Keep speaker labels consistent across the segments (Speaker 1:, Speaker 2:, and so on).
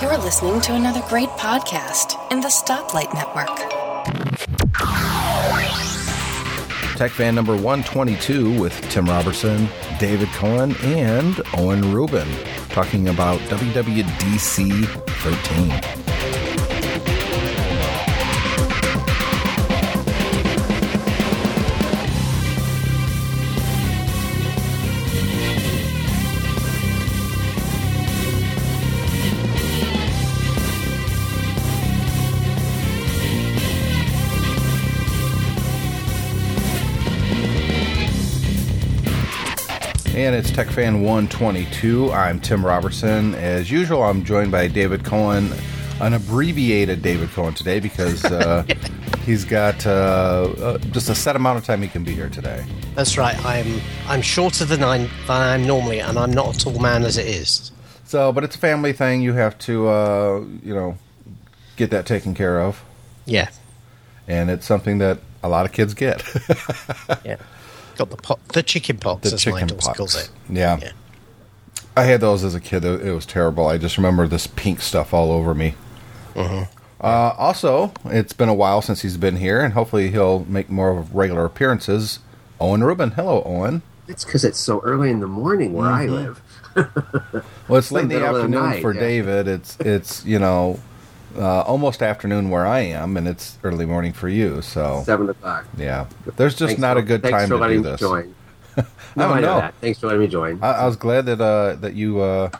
Speaker 1: You're listening to another great podcast in the Stoplight Network.
Speaker 2: Tech fan number 122 with Tim Robertson, David Cohen, and Owen Rubin talking about WWDC 13. And it's TechFan 122. I'm Tim Robertson. As usual, I'm joined by David Cohen, an abbreviated David Cohen today because uh, he's got uh, uh, just a set amount of time he can be here today.
Speaker 3: That's right. I'm I'm shorter than I'm than I'm normally, and I'm not a tall man as it is.
Speaker 2: So, but it's a family thing. You have to, uh, you know, get that taken care of.
Speaker 3: Yeah.
Speaker 2: And it's something that a lot of kids get.
Speaker 3: yeah got the pot, the chicken pox,
Speaker 2: the
Speaker 3: as
Speaker 2: chicken
Speaker 3: my daughter
Speaker 2: pox.
Speaker 3: calls it.
Speaker 2: Yeah.
Speaker 3: Yeah.
Speaker 2: I had those as a kid. It it was terrible. I just remember this pink stuff all over me.
Speaker 3: Mm-hmm.
Speaker 2: Uh, also, it's been a while since he's been here, and hopefully he'll make more of regular appearances. Owen Rubin. Hello, Owen.
Speaker 4: It's because it's so early in the morning where I live.
Speaker 2: Well, it's late in
Speaker 4: the
Speaker 2: the
Speaker 4: the
Speaker 2: afternoon
Speaker 4: night,
Speaker 2: for
Speaker 4: yeah.
Speaker 2: David. It's it's you know uh, almost afternoon where I am, and it's early morning for you. So
Speaker 4: Seven o'clock.
Speaker 2: yeah, there's just
Speaker 4: Thanks
Speaker 2: not
Speaker 4: for-
Speaker 2: a good time
Speaker 4: for
Speaker 2: to
Speaker 4: letting
Speaker 2: do
Speaker 4: me
Speaker 2: this.
Speaker 4: join.
Speaker 2: I
Speaker 4: No,
Speaker 2: don't
Speaker 4: I know
Speaker 2: know.
Speaker 4: that. Thanks for letting me join.
Speaker 2: I, I was glad that uh, that you uh,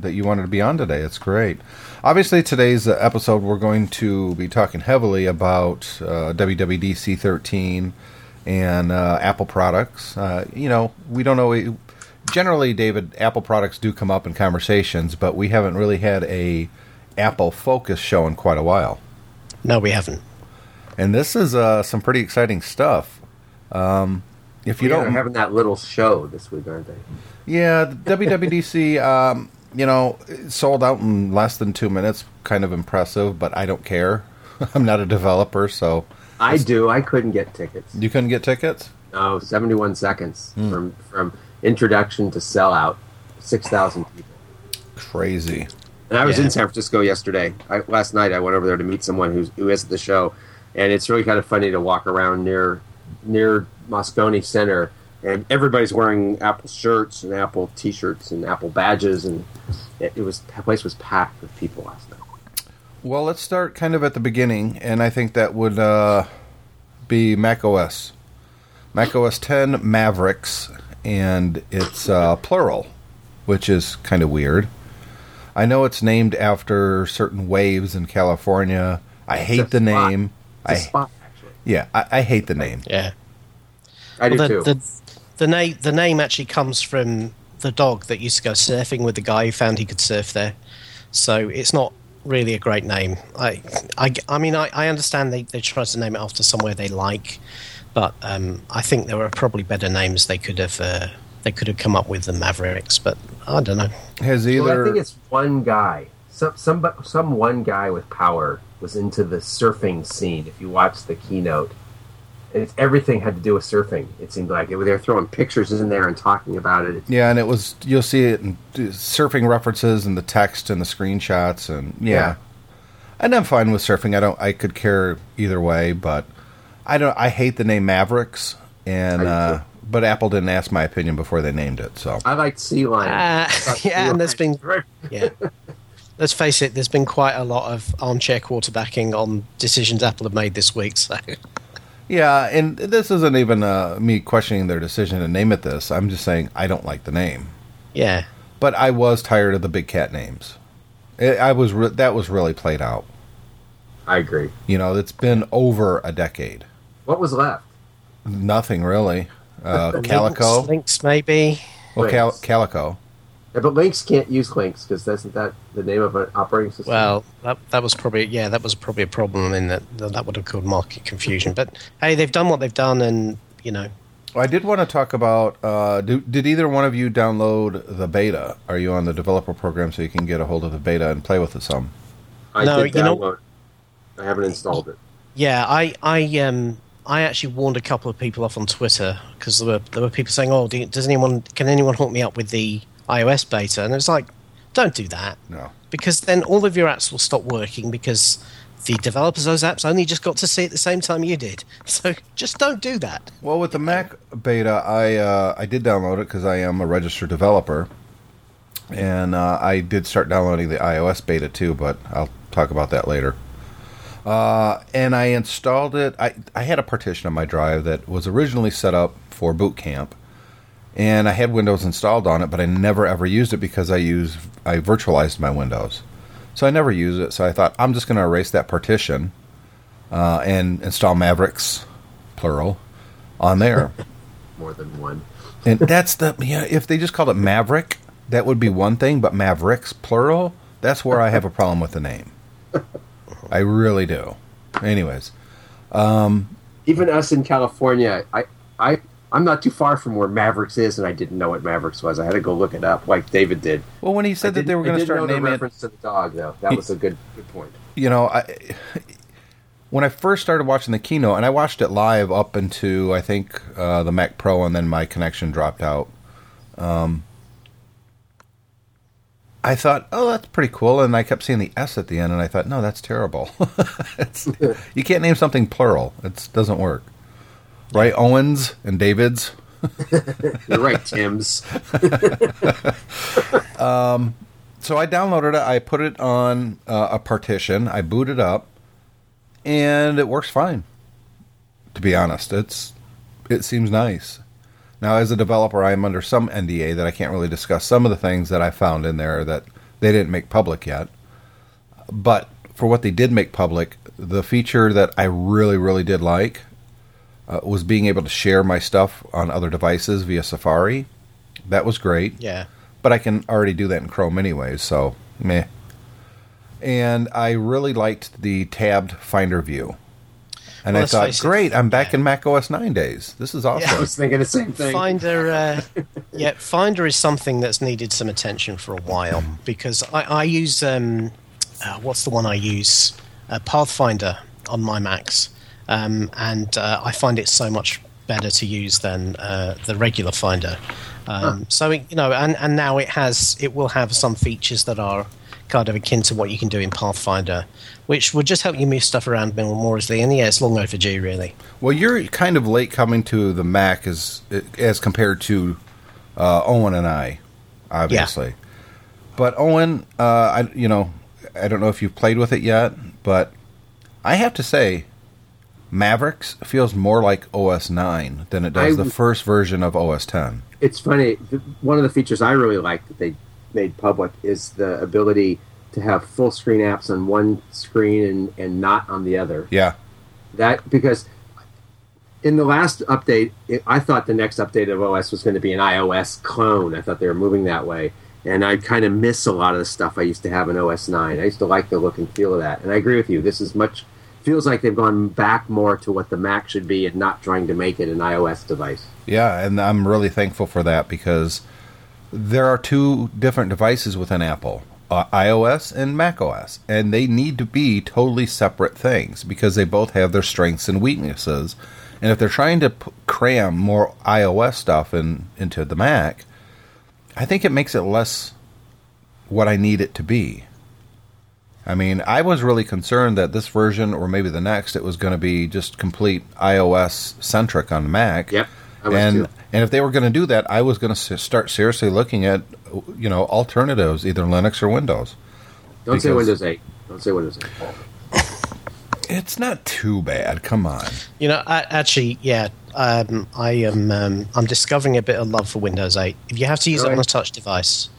Speaker 2: that you wanted to be on today. It's great. Obviously, today's uh, episode we're going to be talking heavily about uh, WWDC 13 and uh, Apple products. Uh, you know, we don't know. Generally, David, Apple products do come up in conversations, but we haven't really had a Apple focus show in quite a while.
Speaker 3: No, we haven't.
Speaker 2: And this is uh, some pretty exciting stuff. Um, if you
Speaker 4: Yeah,
Speaker 2: don't
Speaker 4: they're having that little show this week, aren't they?
Speaker 2: Yeah, the WWDC, um, you know, sold out in less than two minutes. Kind of impressive, but I don't care. I'm not a developer, so
Speaker 4: I do. I couldn't get tickets.
Speaker 2: you couldn't get tickets.
Speaker 4: No, 71 seconds
Speaker 2: Hmm.
Speaker 4: from from introduction to sellout. 6,000 people.
Speaker 2: Crazy.
Speaker 4: And I was
Speaker 3: Yeah.
Speaker 4: in San Francisco yesterday. I, last night I went over there to meet someone who's, who is at the show, and it's really kind of funny to walk around near near Moscone Center, and everybody's wearing Apple shirts and Apple T-shirts and Apple badges, and it, it was the place was packed with people last night.
Speaker 2: Well, let's start kind of at the beginning, and I think that would uh, be Mac OS. Mac OS 10 Mavericks, and it's uh, plural, which is kind of weird. I know it's named after certain waves in California. I hate
Speaker 4: a
Speaker 2: the
Speaker 4: spot.
Speaker 2: name.
Speaker 4: It's a
Speaker 2: I
Speaker 4: spot actually.
Speaker 2: yeah, I, I hate the name.
Speaker 3: Yeah.
Speaker 4: I do
Speaker 3: Well,
Speaker 4: too.
Speaker 3: the, the, the name the name actually comes from the dog that used to go surfing with the guy who found he could surf there. So it's not really a great name. I I, I mean I, I understand they, they tried to name it after somewhere they like, but um, I think there were probably better names they could have uh, they could have come up with the Mavericks. But I don't know.
Speaker 2: Has
Speaker 4: Well, I think it's one guy. Some some some one guy with power was into the surfing scene. If you watch the keynote, it's everything had to do with surfing. It seemed like they were throwing pictures in there and talking about it.
Speaker 2: yeah, and it was you'll see it in surfing references and the text and the screenshots and yeah.
Speaker 4: Yeah.
Speaker 2: And I'm fine with surfing. I don't. I could care either way, but I don't. I hate the name Mavericks, and
Speaker 4: I
Speaker 2: uh,
Speaker 4: too.
Speaker 2: But Apple didn't ask my opinion before they named it. So
Speaker 4: I liked Sea Lion.
Speaker 3: Uh,
Speaker 4: Thought Sea
Speaker 3: yeah, and there's
Speaker 4: Lion-
Speaker 3: been yeah. Let's face it, there's been quite a lot of armchair quarterbacking on decisions Apple have made this week. So
Speaker 2: yeah, and this isn't even uh, me questioning their decision to name it this. I'm just saying I don't like the name.
Speaker 3: yeah,
Speaker 2: But I was tired of the big cat names. It, I was re- that was really played out.
Speaker 4: I agree.
Speaker 2: You know, it's been over a decade.
Speaker 4: What was left?
Speaker 2: Nothing really. Uh, Calico.
Speaker 3: Lynx, Lynx maybe.
Speaker 2: Well, Cal- Calico.
Speaker 4: Yeah, but Lynx can't use Lynx because isn't that the name of an operating system?
Speaker 3: Well, that, that was probably yeah, that was probably a problem in that that would have caused market confusion. But hey, they've done what they've done, and you know,
Speaker 2: I did want to talk about. Uh, do, did either one of you download the beta? Are you on the developer program so you can get a hold of the beta and play with it some?
Speaker 4: I
Speaker 3: no,
Speaker 4: did
Speaker 3: you know-
Speaker 4: download. I haven't installed it.
Speaker 3: yeah, I I um I actually warned a couple of people off on Twitter because there were there were people saying, oh, do, does anyone can anyone hook me up with the iOS beta? And it's like, don't do that
Speaker 2: No.
Speaker 3: because then all of your apps will stop working because the developers of those apps only just got to see it at the same time you did. So just don't do that.
Speaker 2: Well, with the Mac beta, I uh, I did download it because I am a registered developer, and uh, I did start downloading the iOS beta too. But I'll talk about that later. Uh, and I installed it. I I had a partition on my drive that was originally set up for Boot Camp, and I had Windows installed on it, but I never ever used it because I use I virtualized my Windows, so I never used it. So I thought I'm just going to erase that partition uh, and install Mavericks, plural, on there.
Speaker 4: More than one.
Speaker 2: and that's the yeah. If they just called it Maverick, that would be one thing. But Mavericks, plural, that's where I have a problem with the name. I really do. Anyways,
Speaker 4: Even us in California, I, I, I'm not too far from where Mavericks is, and I didn't know what Mavericks was. I had to go look it up, like David did.
Speaker 2: well, when he
Speaker 4: I
Speaker 2: said that they were going to start
Speaker 4: know the
Speaker 2: naming it,
Speaker 4: reference to the dog, though. That was a good, good point.
Speaker 2: you know, I when I first started watching the keynote, and I watched it live up into I think uh, the Mac Pro, and then my connection dropped out. Um, I thought, oh, that's pretty cool, and I kept seeing the S at the end, and I thought, no, that's terrible. you can't name something plural; it doesn't work, right? Owens and Davids.
Speaker 4: You're right, Tim's.
Speaker 2: so I downloaded it. I put it on uh, a partition. I boot it up, and it works fine. To be honest, it's it seems nice. Now, as a developer, I am under some NDA that I can't really discuss some of the things that I found in there that they didn't make public yet. But for what they did make public, the feature that I really, really did like uh, was being able to share my stuff on other devices via Safari. That was great
Speaker 3: Yeah.
Speaker 2: but I can already do that in Chrome anyways, so meh. And I really liked the tabbed Finder view. And
Speaker 3: Well,
Speaker 2: I thought,
Speaker 3: face it,
Speaker 2: great, I'm back
Speaker 3: yeah.
Speaker 2: in Mac OS 9 days. This is awesome. Yeah.
Speaker 4: I was thinking the same thing.
Speaker 3: Finder, uh, yeah, Finder is something that's needed some attention for a while because I, I use um, uh, what's the one I use? Uh, Path Finder on my Macs, um, and uh, I find it so much better to use than uh, the regular Finder. Um, So it, you know, and, and now it has it will have some features that are kind of akin to what you can do in Path Finder, which would just help you move stuff around more, more easily. And yeah, it's long overdue, really.
Speaker 2: Well, you're kind of late coming to the Mac as as compared to uh, Owen and I, obviously. But Owen, uh, I you know, I don't know if you've played with it yet, but I have to say, Mavericks feels more like OS 9 than it does
Speaker 4: I-
Speaker 2: the first version of OS 10.
Speaker 4: it's funny. One of the features I really like that they made public is the ability to have full screen apps on one screen and, and not on the other.
Speaker 2: Yeah,
Speaker 4: That because in the last update, it, I thought the next update of OS was going to be an iOS clone. I thought they were moving that way, and I kind of miss a lot of the stuff I used to have in OS nine. I used to like the look and feel of that, and I agree with you. This is much feels like they've gone back more to what the Mac should be and not trying to make it an iOS device.
Speaker 2: yeah, and I'm really thankful for that because there are two different devices within Apple. Uh, iOS and macOS, and they need to be totally separate things because they both have their strengths and weaknesses. And if they're trying to p- cram more iOS stuff in, into the Mac, I think it makes it less what I need it to be. I mean, I was really concerned that this version or maybe the next it was going to be just complete iOS centric on Mac.
Speaker 4: Yep,
Speaker 2: and
Speaker 4: too.
Speaker 2: and if they were going to do that, I was going to start seriously looking at you know alternatives, either Linux or Windows.
Speaker 4: Don't say Windows eight. Don't say Windows eight.
Speaker 2: It's not too bad. Come on.
Speaker 3: You know, I, actually, yeah, um, I am. Um, I'm discovering a bit of love for Windows 8. If you have to use it on a touch device,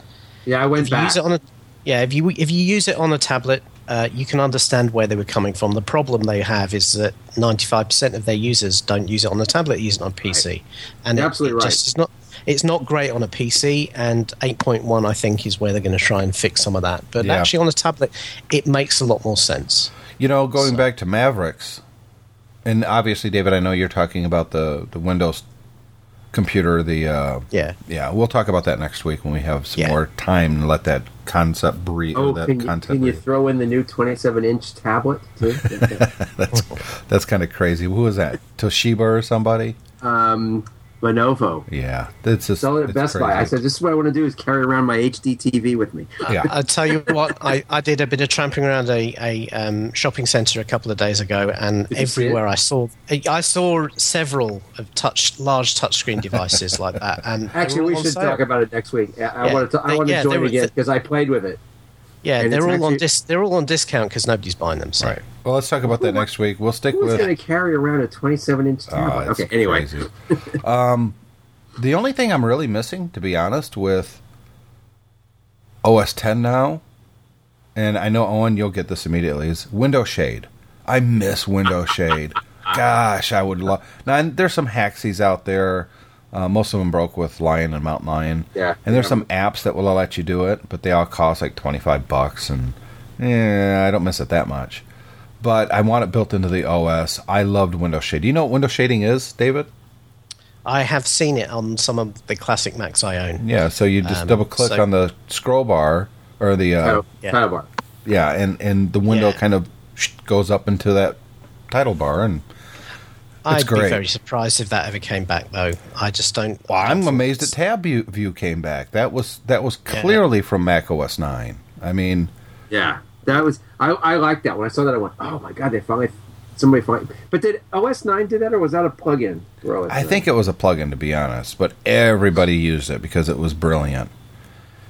Speaker 4: Yeah, I went
Speaker 3: if you
Speaker 4: back.
Speaker 3: use it on a, yeah, if you if you use it on a tablet, uh, you can understand where they were coming from. The problem they have is that 95% of their users don't use it on the tablet; use it on PC, and
Speaker 4: You're
Speaker 3: it-
Speaker 4: absolutely
Speaker 3: it
Speaker 4: right.
Speaker 3: just is not. It's not great on a PC, and 8.1 I think is where they're going to try and fix some of that. But
Speaker 2: Yeah.
Speaker 3: actually, on a tablet, it makes a lot more sense.
Speaker 2: You know, going
Speaker 3: So-
Speaker 2: back to Mavericks, and obviously, David, I know you're talking about the the Windows computer. The uh,
Speaker 3: Yeah.
Speaker 2: yeah, we'll talk about that next week when we have some
Speaker 3: Yeah.
Speaker 2: more time and let that concept breathe.
Speaker 4: oh,
Speaker 2: that
Speaker 4: can you,
Speaker 2: content
Speaker 4: can you throw in the new 27 inch tablet too?
Speaker 2: that's that's kind of crazy. Who was that? Toshiba or somebody?
Speaker 4: um, Lenovo.
Speaker 2: Yeah, it's just
Speaker 4: Sell it at
Speaker 2: it's
Speaker 4: Best Buy. I said, this is what I want to do is carry around my HD TV with me.
Speaker 2: yeah,
Speaker 3: I tell you what, I, I did a bit of tramping around a, a um, shopping centre a couple of days ago, and
Speaker 4: Did
Speaker 3: everywhere? I saw I saw several of touch large touchscreen devices like that. And
Speaker 4: Actually, we should
Speaker 3: sale.
Speaker 4: talk about it next week. I, I
Speaker 3: Yeah,
Speaker 4: want to. I want to
Speaker 3: yeah,
Speaker 4: join again because I played with it.
Speaker 3: Yeah,
Speaker 4: and
Speaker 3: they're
Speaker 4: it's
Speaker 3: all on dis- They're all on discount because nobody's buying them. So.
Speaker 2: right. Well, let's talk about that next week. We'll stick with.
Speaker 4: Who's
Speaker 2: with.
Speaker 4: going to carry around a 27 inch
Speaker 2: Oh,
Speaker 4: tablet?
Speaker 2: it's
Speaker 4: okay, anyway.
Speaker 2: um, the only thing I'm really missing, to be honest, with OS 10 now, and I know Owen, you'll get this immediately, is Window Shade. I miss Window Shade. Gosh, I would love. Now, and there's some hacksies out there. Uh, most of them broke with Lion and Mountain Lion.
Speaker 4: Yeah.
Speaker 2: And there's
Speaker 4: Yeah.
Speaker 2: some apps that will let you do it, but they all cost like 25 bucks, and yeah, I don't miss it that much. But I want it built into the OS. I loved window shade. Do you know what window shading is, David?
Speaker 3: I have seen it on some of the classic Macs I own.
Speaker 2: Yeah, so you just
Speaker 3: Um,
Speaker 2: double click
Speaker 3: so-
Speaker 2: on the scroll bar or the uh,
Speaker 4: Title,
Speaker 3: Yeah.
Speaker 4: title bar.
Speaker 2: yeah, and and the window
Speaker 3: Yeah.
Speaker 2: kind of goes up into that title bar, and It's
Speaker 3: I'd be very surprised if that ever came back, though. I just don't.
Speaker 2: well, I'm
Speaker 3: don't
Speaker 2: amazed that Tab View, View came back. That was that was
Speaker 3: Yeah.
Speaker 2: clearly from Mac OS nine. I mean,
Speaker 4: Yeah, that was. I, I liked that when I saw that. I went, "Oh my god, they finally somebody finally." But did OS nine do that, or was that a plugin for OS?
Speaker 2: I think it was a plugin to be honest, but everybody used it because it was brilliant,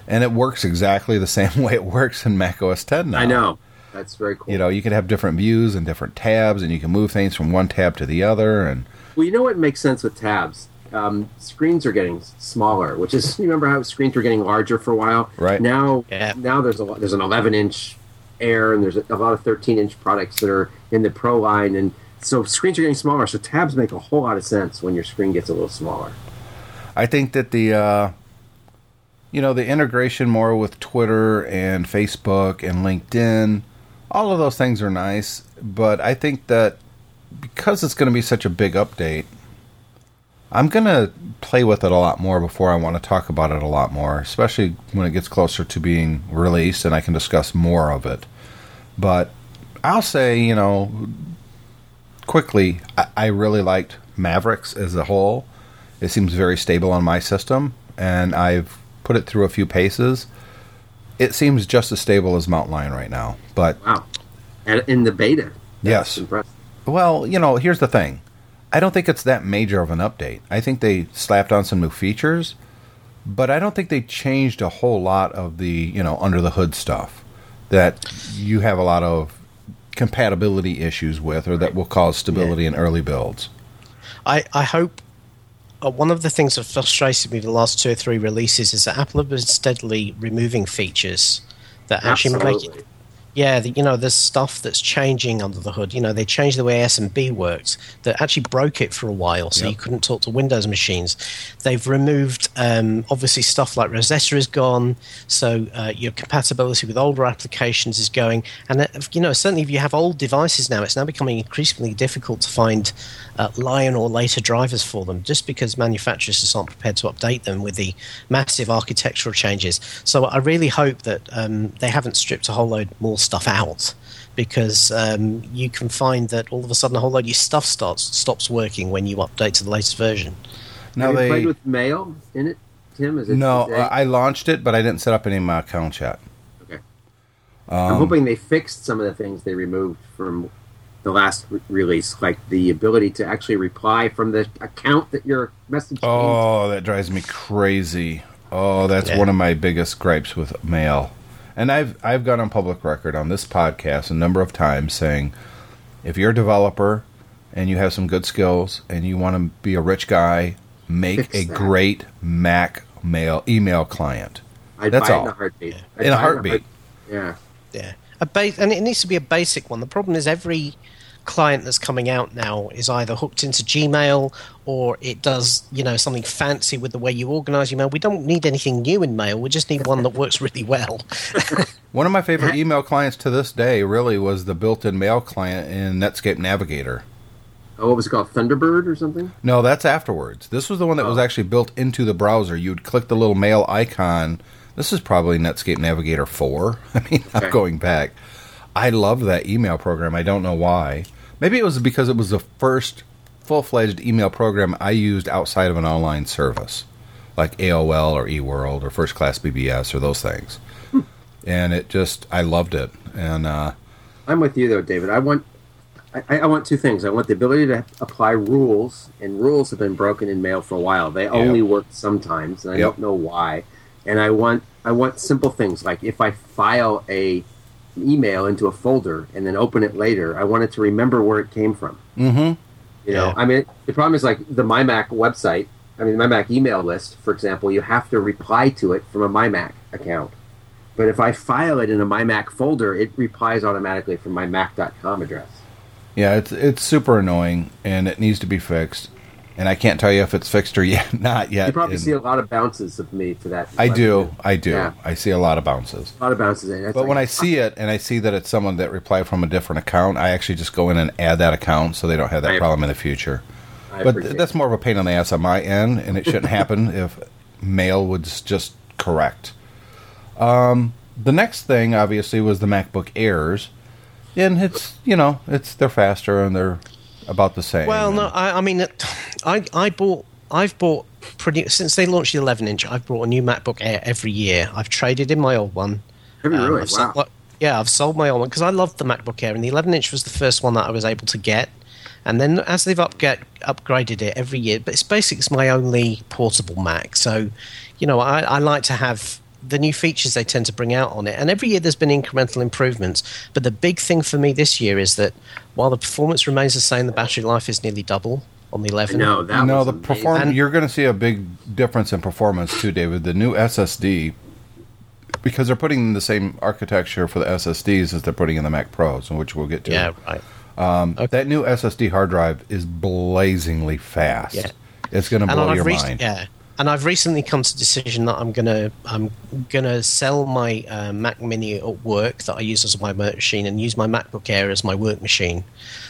Speaker 2: and it works exactly the same way it works in Mac OS ten now.
Speaker 4: I know. That's very cool.
Speaker 2: You know, you can have different views and different tabs, and you can move things from one tab to the other, and
Speaker 4: Well, you know what makes sense with tabs? Um, screens are getting smaller, which is you remember how screens were getting larger for a while.
Speaker 2: Right.
Speaker 4: now,
Speaker 3: Yeah.
Speaker 4: now there's a lot, there's an 11 inch Air and there's a, a lot of 13 inch products that are in the Pro line, and so screens are getting smaller. So tabs make a whole lot of sense when your screen gets a little smaller.
Speaker 2: I think that the uh, you know the integration more with Twitter and Facebook and LinkedIn, all of those things are nice. But I think that because it's going to be such a big update, I'm going to play with it a lot more before I want to talk about it a lot more, especially when it gets closer to being released and I can discuss more of it. But I'll say, you know, quickly, I, I really liked Mavericks as a whole. It seems very stable on my system, and I've put it through a few paces. It seems just as stable as Mount Lion right now. But,
Speaker 4: Wow. And in the beta,
Speaker 2: yes.
Speaker 4: impressive.
Speaker 2: Well, you know, here's the thing. I don't think it's that major of an update. I think they slapped on some new features, but I don't think they changed a whole lot of the, you know, under the hood stuff that you have a lot of compatibility issues with or that will cause stability in early builds.
Speaker 3: I, I hope uh, one of the things that frustrated me the last two or three releases is that Apple have been steadily removing features that actually make it. Yeah, the, you know, there's stuff that's changing under the hood. You know, they changed the way SMB worked that actually broke it for a while, so
Speaker 2: Yep.
Speaker 3: you couldn't talk to Windows machines. They've removed, um, obviously, stuff like Rosetta is gone, so uh, your compatibility with older applications is going. And, uh, you know, certainly if you have old devices now, it's now becoming increasingly difficult to find uh, Lion or later drivers for them, just because manufacturers just aren't prepared to update them with the massive architectural changes. So I really hope that um, they haven't stripped a whole load more stuff out, because um, you can find that all of a sudden a whole load of your stuff starts stops working when you update to the latest version.
Speaker 2: Now
Speaker 4: Have you
Speaker 2: they
Speaker 4: played with Mail in it, Tim? Is it?
Speaker 2: No,
Speaker 4: is it-
Speaker 2: I launched it, but I didn't set up any of my accounts yet.
Speaker 4: Okay.
Speaker 2: Um,
Speaker 4: I'm hoping they fixed some of the things they removed from the last re- release, like the ability to actually reply from the account that your message came.
Speaker 2: Oh, that drives me crazy. Oh, that's
Speaker 3: Yeah.
Speaker 2: one of my biggest gripes with mail. And I've I've gone on public record on this podcast a number of times saying if you're a developer and you have some good skills and you want to be a rich guy, make a
Speaker 4: that.
Speaker 2: great Mac mail email client.
Speaker 4: I'd
Speaker 2: that's
Speaker 4: buy
Speaker 2: all.
Speaker 4: in a heartbeat. I'd
Speaker 2: In a
Speaker 4: buy it
Speaker 2: heartbeat.
Speaker 4: Yeah.
Speaker 3: Yeah, a ba- and it needs to be a basic one. The problem is every client that's coming out now is either hooked into Gmail or it does you know something fancy with the way you organize your mail. We don't need anything new in mail. We just need one that works really well.
Speaker 2: One of my favorite email clients to this day really was the built-in mail client in Netscape Navigator.
Speaker 4: Oh, what was it called? Thunderbird or something?
Speaker 2: No, that's afterwards. This was the one that was
Speaker 4: Oh.
Speaker 2: actually built into the browser. You'd click the little mail icon. This is probably Netscape Navigator 4. I mean, I'm going back. I love that email program. I don't know why. Maybe it was because it was the first full fledged email program I used outside of an online service, like AOL or eWorld or First Class BBS or those things. And it just, I loved it. And uh,
Speaker 4: I'm with you though, David. I want I, I want two things. I want the ability to apply rules, and rules have been broken in mail for a while. They only work sometimes, and I
Speaker 2: Yep.
Speaker 4: don't know why. And I want I want simple things like if I file a email into a folder and then open it later, I wanted to remember where it came from.
Speaker 2: mhm.
Speaker 4: You know,
Speaker 3: Yeah.
Speaker 4: I mean, the problem is like the MyMac website. I mean, the MyMac email list, for example, you have to reply to it from a MyMac account. But if I file it in a MyMac folder, it replies automatically from my Mac.com address.
Speaker 2: yeah, it's, it's super annoying and it needs to be fixed. And I can't tell you if it's fixed or yet, not yet.
Speaker 4: You probably
Speaker 2: And
Speaker 4: see a lot of bounces of me to that.
Speaker 2: I do. I do.
Speaker 4: Yeah.
Speaker 2: I see a lot of bounces.
Speaker 4: A lot of bounces
Speaker 2: But
Speaker 4: like,
Speaker 2: when I see it and I see that it's someone that replied from a different account, I actually just go in and add that account so they don't have that
Speaker 4: I-
Speaker 2: problem in the future.
Speaker 4: I
Speaker 2: but
Speaker 4: appreciate
Speaker 2: that's more of a pain in the ass on my end, and it shouldn't happen if mail was just correct. Um, the next thing, obviously, was the MacBook Airs, and it's you know it's they're faster and they're about the same.
Speaker 3: Well, no, I, I mean, I I bought I've bought pretty since they launched the 11 inch. I've bought a new MacBook Air every year. I've traded in my old one.
Speaker 4: Have you
Speaker 3: Um,
Speaker 4: really?
Speaker 3: I've
Speaker 4: Wow.
Speaker 3: sold- yeah, I've sold my old one because I loved the MacBook Air, and the 11 inch was the first one that I was able to get. And then as they've upget, upgraded it every year, but it's basically it's my only portable Mac. So, you know, I, I like to have the new features they tend to bring out on it. And every year there's been incremental improvements. But the big thing for me this year is that while the performance remains the same, the battery life is nearly double on the 11.
Speaker 4: No, that
Speaker 2: no,
Speaker 4: was
Speaker 2: the
Speaker 4: amazing.
Speaker 2: perform.
Speaker 3: And-
Speaker 2: You're going to see a big difference in performance too, David. The new SSD, because they're putting the same architecture for the SSDs as they're putting in the Mac Pros, which we'll get to.
Speaker 3: Yeah, right.
Speaker 2: Um,
Speaker 3: Okay.
Speaker 2: That new SSD hard drive is blazingly fast.
Speaker 3: Yeah.
Speaker 2: It's going to blow your
Speaker 3: rec-
Speaker 2: mind.
Speaker 3: Yeah, and I've recently come to the decision that I'm gonna I'm gonna sell my uh, Mac Mini at work that I use as my work machine and use my MacBook Air as my work machine.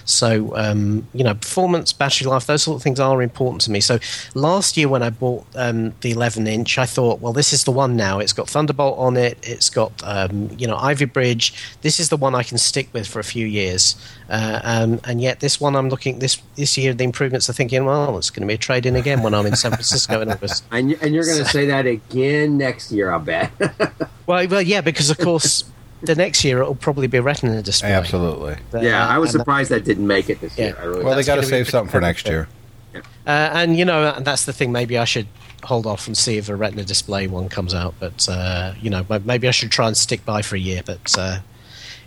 Speaker 3: So um, you know, performance, battery life, those sort of things are important to me. So last year when I bought um, the 11 inch, I thought, well, this is the one now. It's got Thunderbolt on it. It's got um, you know Ivy Bridge. This is the one I can stick with for a few years. Uh, um, and yet this one I'm looking this this year the improvements are thinking, well, it's going to be a trade in again when I'm in San Francisco in August.
Speaker 4: And, and you're going to say that again next year, I'll bet.
Speaker 3: Well, well, yeah, because of course the next year it'll probably be a Retina display.
Speaker 2: Absolutely.
Speaker 3: Uh,
Speaker 4: yeah, I was surprised that didn't make it this
Speaker 3: Yeah.
Speaker 4: year. I really
Speaker 2: Well, they got to save something for next
Speaker 3: perfect.
Speaker 2: year.
Speaker 3: Uh, and you know, and that's the thing. Maybe I should hold off and see if a Retina display one comes out. But uh, you know, maybe I should try and stick by for a year. But uh,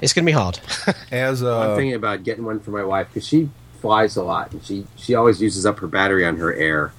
Speaker 3: it's going to be hard.
Speaker 2: As
Speaker 4: I'm
Speaker 2: uh,
Speaker 4: thinking about getting one for my wife because she flies a lot and she she always uses up her battery on her Air,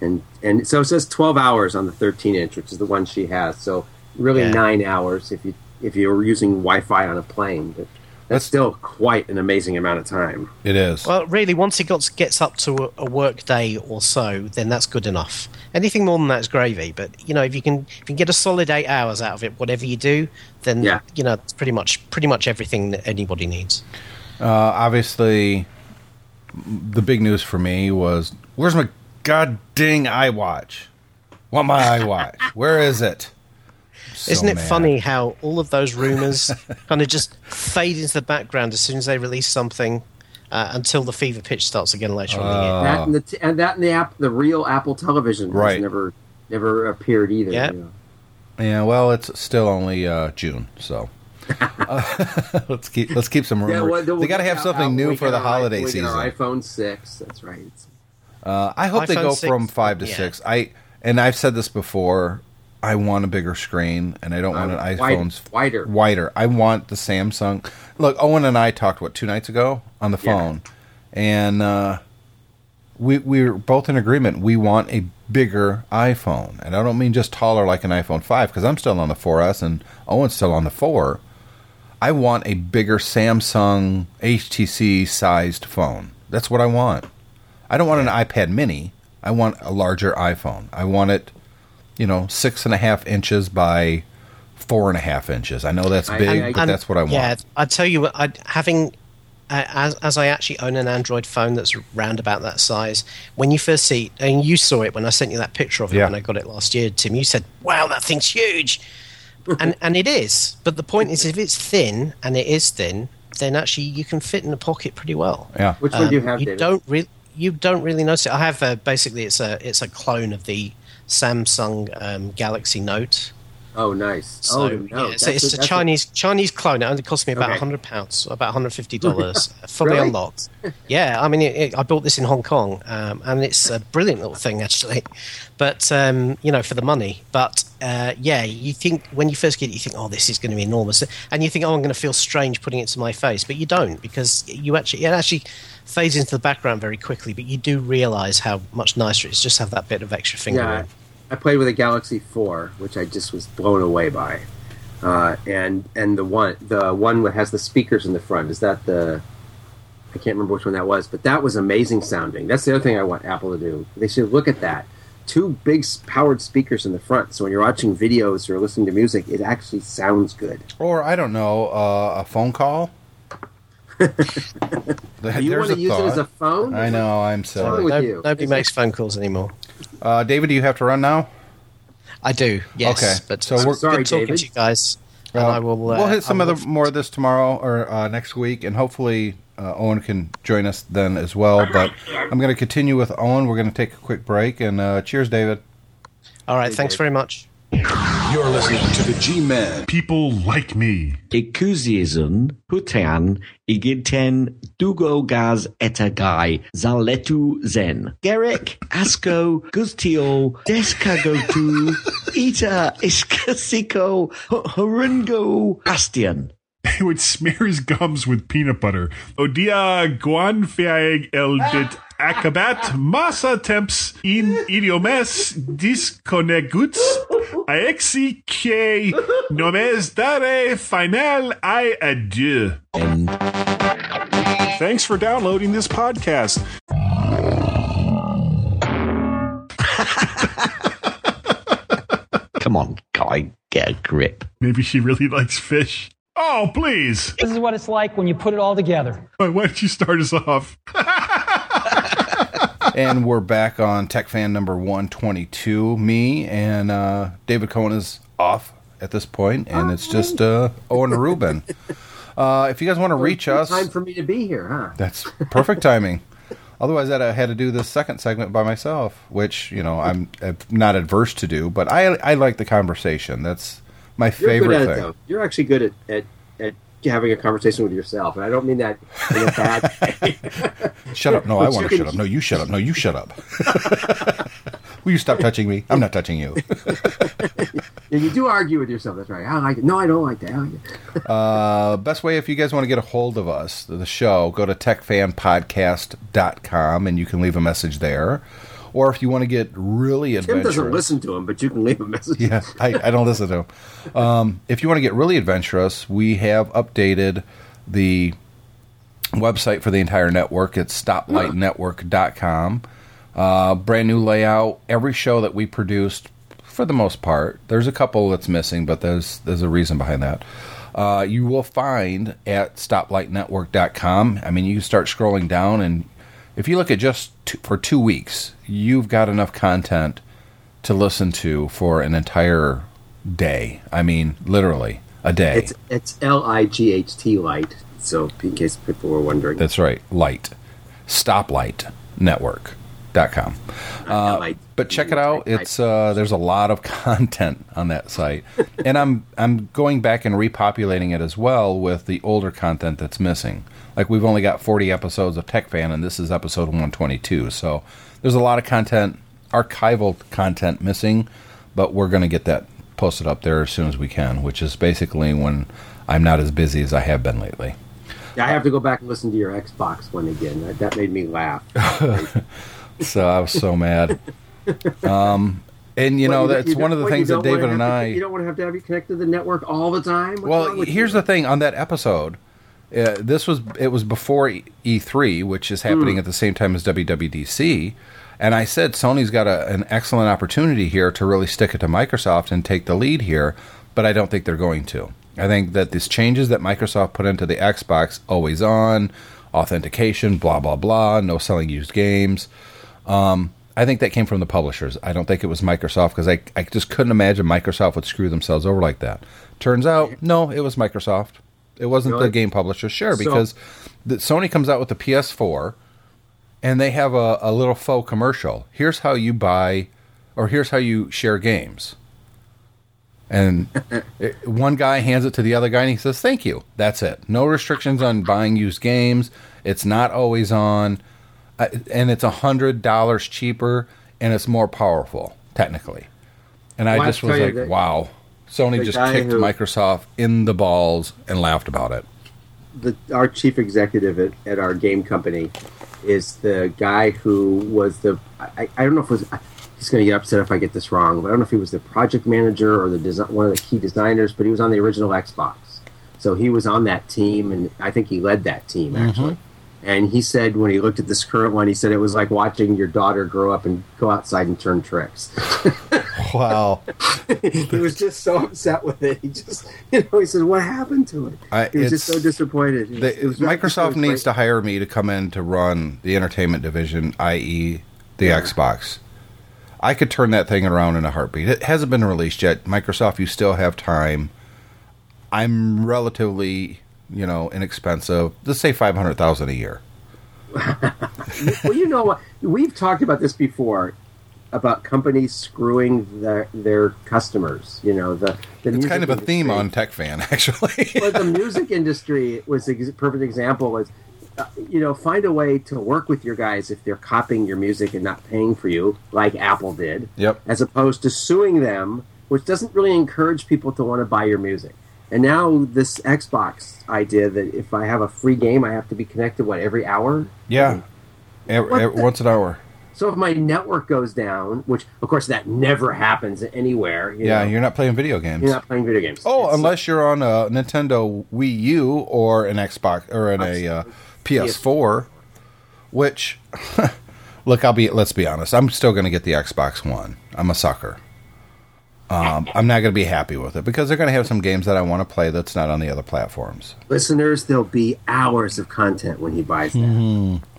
Speaker 4: and and so it says 12 hours on the 13 inch, which is the one she has. So really
Speaker 3: Yeah.
Speaker 4: nine hours if you if you're using Wi-Fi on a plane. But that's still quite an amazing amount of time.
Speaker 2: it is.
Speaker 3: well, really, once it got, gets up to a, a work day or so, then that's good enough. Anything more than that is gravy. But you know, if you can if you can get a solid eight hours out of it, whatever you do, then
Speaker 4: Yeah.
Speaker 3: you know it's pretty much pretty much everything that anybody needs.
Speaker 2: Uh, obviously, the big news for me was where's my god dang iWatch? Want my iWatch? Where is it? So
Speaker 3: Isn't it
Speaker 2: mad.
Speaker 3: funny how all of those rumors kind of just fade into the background as soon as they release something uh, until the fever pitch starts again later on in the year?
Speaker 2: Uh,
Speaker 4: that and the t- and that and the app, the real Apple Television, has
Speaker 2: Right.
Speaker 4: never never appeared either.
Speaker 3: Yeah.
Speaker 4: you know.
Speaker 2: Yeah, well, it's still only uh, June, so uh, let's keep let's keep some rumors.
Speaker 4: well, we'll
Speaker 2: they got to have
Speaker 4: out-
Speaker 2: something
Speaker 4: out-
Speaker 2: new for the holiday
Speaker 4: i-
Speaker 2: season.
Speaker 4: iPhone six. That's right.
Speaker 2: Uh, I hope they go
Speaker 3: 6,
Speaker 2: from five to
Speaker 3: yeah.
Speaker 2: six. I and I've said this before. I want a bigger screen, and I don't want
Speaker 4: Uh,
Speaker 2: an iPhone's
Speaker 4: wider.
Speaker 2: Wider. I want the Samsung. Look, Owen and I talked what two nights ago on the
Speaker 4: Yeah.
Speaker 2: phone, and uh, we we were both in agreement. We want a bigger iPhone, and I don't mean just taller like an iPhone five because I'm still on the 4S and Owen's still on the four. I want a bigger Samsung HTC sized phone. That's what I want. I don't want an iPad mini. I want a larger iPhone. I want it, you know, six and a half inches by four and a half inches. I know that's big,
Speaker 4: I-
Speaker 2: but
Speaker 3: And-
Speaker 2: that's what I want.
Speaker 3: Yeah, I tell you what, I, having uh, as as I actually own an Android phone that's round about that size. When you first see, and you saw it when I sent you that picture of it
Speaker 2: Yeah.
Speaker 3: when I got it last year, Tim. You said, "Wow, that thing's huge," and and it is. But the point is, if it's thin, and it is thin, then actually you can fit in the pocket pretty well.
Speaker 2: Yeah.
Speaker 4: Which one do you
Speaker 3: Um,
Speaker 4: have,
Speaker 3: You
Speaker 4: David?
Speaker 3: don't really. you don't really notice it. I have uh, basically it's a it's a clone of the Samsung um, Galaxy Note.
Speaker 4: Oh, nice.
Speaker 3: So,
Speaker 4: oh,
Speaker 3: yeah, so it's a Chinese Chinese clone. It only cost me about
Speaker 4: Okay.
Speaker 3: hundred pounds, about hundred fifty dollars, fully
Speaker 4: Really?
Speaker 3: unlocked. Yeah, I mean, it, it, I bought this in Hong Kong, um, and it's a brilliant little thing actually. But um, you know, for the money. But uh, yeah, you think when you first get it, you think, oh, this is going to be enormous, and you think, oh, I'm going to feel strange putting it to my face, but you don't because you actually it actually fades into the background very quickly. But you do realise how much nicer it is just to have that bit of extra finger.
Speaker 4: Yeah. I played with a Galaxy Four, which I just was blown away by, uh, and and the one the one that has the speakers in the front is that the I can't remember which one that was, but that was amazing sounding. That's the other thing I want Apple to do. They should look at that. Two big powered speakers in the front, so when you're watching videos or listening to music, it actually sounds good.
Speaker 2: Or I don't know, uh, a phone call.
Speaker 4: Do
Speaker 2: There's
Speaker 4: you want to use it as a phone?
Speaker 2: I know, I'm
Speaker 4: wrong
Speaker 2: silly.
Speaker 4: with
Speaker 3: No-
Speaker 4: you?
Speaker 3: nobody makes phone calls anymore.
Speaker 2: Uh, David, do you have to run now?
Speaker 3: I do, yes.
Speaker 2: Okay,
Speaker 3: But
Speaker 2: so
Speaker 3: so
Speaker 2: we're-
Speaker 3: we're
Speaker 4: Sorry,
Speaker 3: good talking
Speaker 4: David.
Speaker 3: to you guys. And
Speaker 2: Uh,
Speaker 3: I will. Uh,
Speaker 2: we'll hit some of
Speaker 3: will-
Speaker 2: the more of this tomorrow or uh, next week, and hopefully uh, Owen can join us then as well. But I'm going to continue with Owen. We're going to take a quick break, and uh, cheers, David.
Speaker 3: All right, thanks very much.
Speaker 5: You're listening to the G-Man.
Speaker 6: People like me.
Speaker 7: Ekuzizun, Putean, Igiten, Dugo Gaz Etagai, Zaletu Zen, Gerek, Asko, Gustio, Deskagotu, Ita, Iskasiko, Horungo, Bastian.
Speaker 6: He would smear his gums with peanut butter. Odia guanfiag el dit acabat massa temps in idiomes disconeguts aexi que nomes dare final i adieu. Thanks for downloading this podcast.
Speaker 7: Come on, guy, get a grip.
Speaker 6: Maybe she really likes fish. Oh, please.
Speaker 8: This is what it's like when you put it all together.
Speaker 6: Why why don't you start us off?
Speaker 2: and we're back on Tech Fan number 122. Me and uh, David Cohen is off at this point, and it's just uh, Owen Rubin. Uh, if you guys want to reach us,
Speaker 4: Time for me to be here, huh?
Speaker 2: That's perfect timing. Otherwise, I'd have had to do this second segment by myself, which you know I'm uh, not adverse to do. But I I like the conversation. That's my
Speaker 4: You're
Speaker 2: favorite thing.
Speaker 4: it, though. You're actually good at, at, at having a conversation with yourself, and I don't mean that in a bad way.
Speaker 2: Shut up! No, I want to shut up. No, you shut up. No, you shut up. Will you stop touching me? I'm not touching you.
Speaker 4: Yeah, you do argue with yourself. That's right. I like it. No, I don't like that. Like.
Speaker 2: Uh, best way if you guys want to get a hold of us, the show, go to techfanpodcast.com and you can leave a message there. Or if you want to get really
Speaker 4: Tim
Speaker 2: adventurous.
Speaker 4: doesn't listen to him, but you can leave a message.
Speaker 2: yeah, I, I don't listen to him. Um, if you want to get really adventurous, we have updated the website for the entire network. It's stoplightnetwork.com. Uh, brand new layout. Every show that we produced, for the most part, there's a couple that's missing, but there's there's a reason behind that. Uh, you will find at stoplightnetwork.com. I mean, you can start scrolling down, and if you look at just two, for two weeks, you've got enough content to listen to for an entire day. I mean, literally a day.
Speaker 4: It's it's L I G H T light. So in case people were wondering,
Speaker 2: That's right. Light. Stoplightnetwork.com. Uh, but check it out. It's uh, there's a lot of content on that site, and I'm I'm going back and repopulating it as well with the older content that's missing. Like we've only got 40 episodes of Tech Fan, and this is episode 122. So there's a lot of content, archival content missing, but we're going to get that posted up there as soon as we can, which is basically when I'm not as busy as I have been lately.
Speaker 4: Yeah I have to go back and listen to your Xbox one again. That, that made me laugh.
Speaker 2: So I was so mad. Um, and you know
Speaker 4: What,
Speaker 2: that's
Speaker 4: you
Speaker 2: one of the things that David and
Speaker 4: have to-
Speaker 2: I.
Speaker 4: you don't want to have to have you connected to the network all the time. What's
Speaker 2: Well, here's
Speaker 4: you?
Speaker 2: the thing on that episode. Uh, this was it was before E- E3, which is happening
Speaker 4: Hmm.
Speaker 2: at the same time as WWDC, and I said Sony's got a, an excellent opportunity here to really stick it to Microsoft and take the lead here, but I don't think they're going to. I think that these changes that Microsoft put into the Xbox, always on, authentication, blah blah blah, no selling used games. Um, I think that came from the publishers. I don't think it was Microsoft because I, I just couldn't imagine Microsoft would screw themselves over like that. Turns out, no, it was Microsoft. It wasn't the game publisher. Sure,
Speaker 4: So-
Speaker 2: because the, Sony comes out with the PS4, and they have a, a little faux commercial. Here's how you buy, or here's how you share games. And it, one guy hands it to the other guy and he says, Thank you. That's it. No restrictions on buying used games. It's not always on. And it's a $100 cheaper and it's more powerful, technically. And I
Speaker 4: Well, I
Speaker 2: just was like,
Speaker 4: that-
Speaker 2: wow. Sony just kicked
Speaker 4: who-
Speaker 2: Microsoft in the balls and laughed about it.
Speaker 4: the our chief executive at, at our game company is the guy who was the I, I don't know if was he's going to get upset if I get this wrong, but I don't know if he was the project manager or the design, one of the key designers, but he was on the original Xbox, so he was on that team, and I think he led that team mm-hmm. actually. And he said when he looked at this current one, he said it was like watching your daughter grow up and go outside and turn tricks.
Speaker 2: Wow.
Speaker 4: he was just so upset with it. He just, you know, he said, "What happened to it?"
Speaker 2: I-
Speaker 4: he was just so disappointed. It was
Speaker 2: Microsoft needs
Speaker 4: great-
Speaker 2: to hire me to come in to run the entertainment division, i.e., the Xbox. I could turn that thing around in a heartbeat. It hasn't been released yet. Microsoft, you still have time. I'm relatively, you know, inexpensive. Let's say five hundred thousand a year.
Speaker 4: well, you know what? We've talked about this before about companies screwing their their customers. You know, the, the
Speaker 2: It's
Speaker 4: music
Speaker 2: kind of a theme on Tech Fan, actually.
Speaker 4: well, the music industry was a perfect example. Was uh, you know find a way to work with your guys if they're copying your music and not paying for you, like Apple did.
Speaker 2: Yep.
Speaker 4: As opposed to suing them, which doesn't really encourage people to want to buy your music. And now this Xbox idea that if I have a free game, I have to be connected what every hour.
Speaker 2: yeah, Ev-
Speaker 4: What
Speaker 2: ev-
Speaker 4: the-
Speaker 2: once an hour.
Speaker 4: So if my network goes down, which of course that never happens anywhere, you
Speaker 2: Yeah,
Speaker 4: know,
Speaker 2: you're not playing video games.
Speaker 4: you're not playing video games.
Speaker 2: Oh,
Speaker 4: It's-
Speaker 2: unless you're on a Nintendo Wii U or an Xbox or in a uh, PS4, which look, I'll be let's be honest, I'm still going to get the Xbox One. I'm a sucker. Um, I'm not going to be happy with it because they're going to have some games that I want to play that's not on the other platforms.
Speaker 4: listeners, there'll be hours of content when he buys that.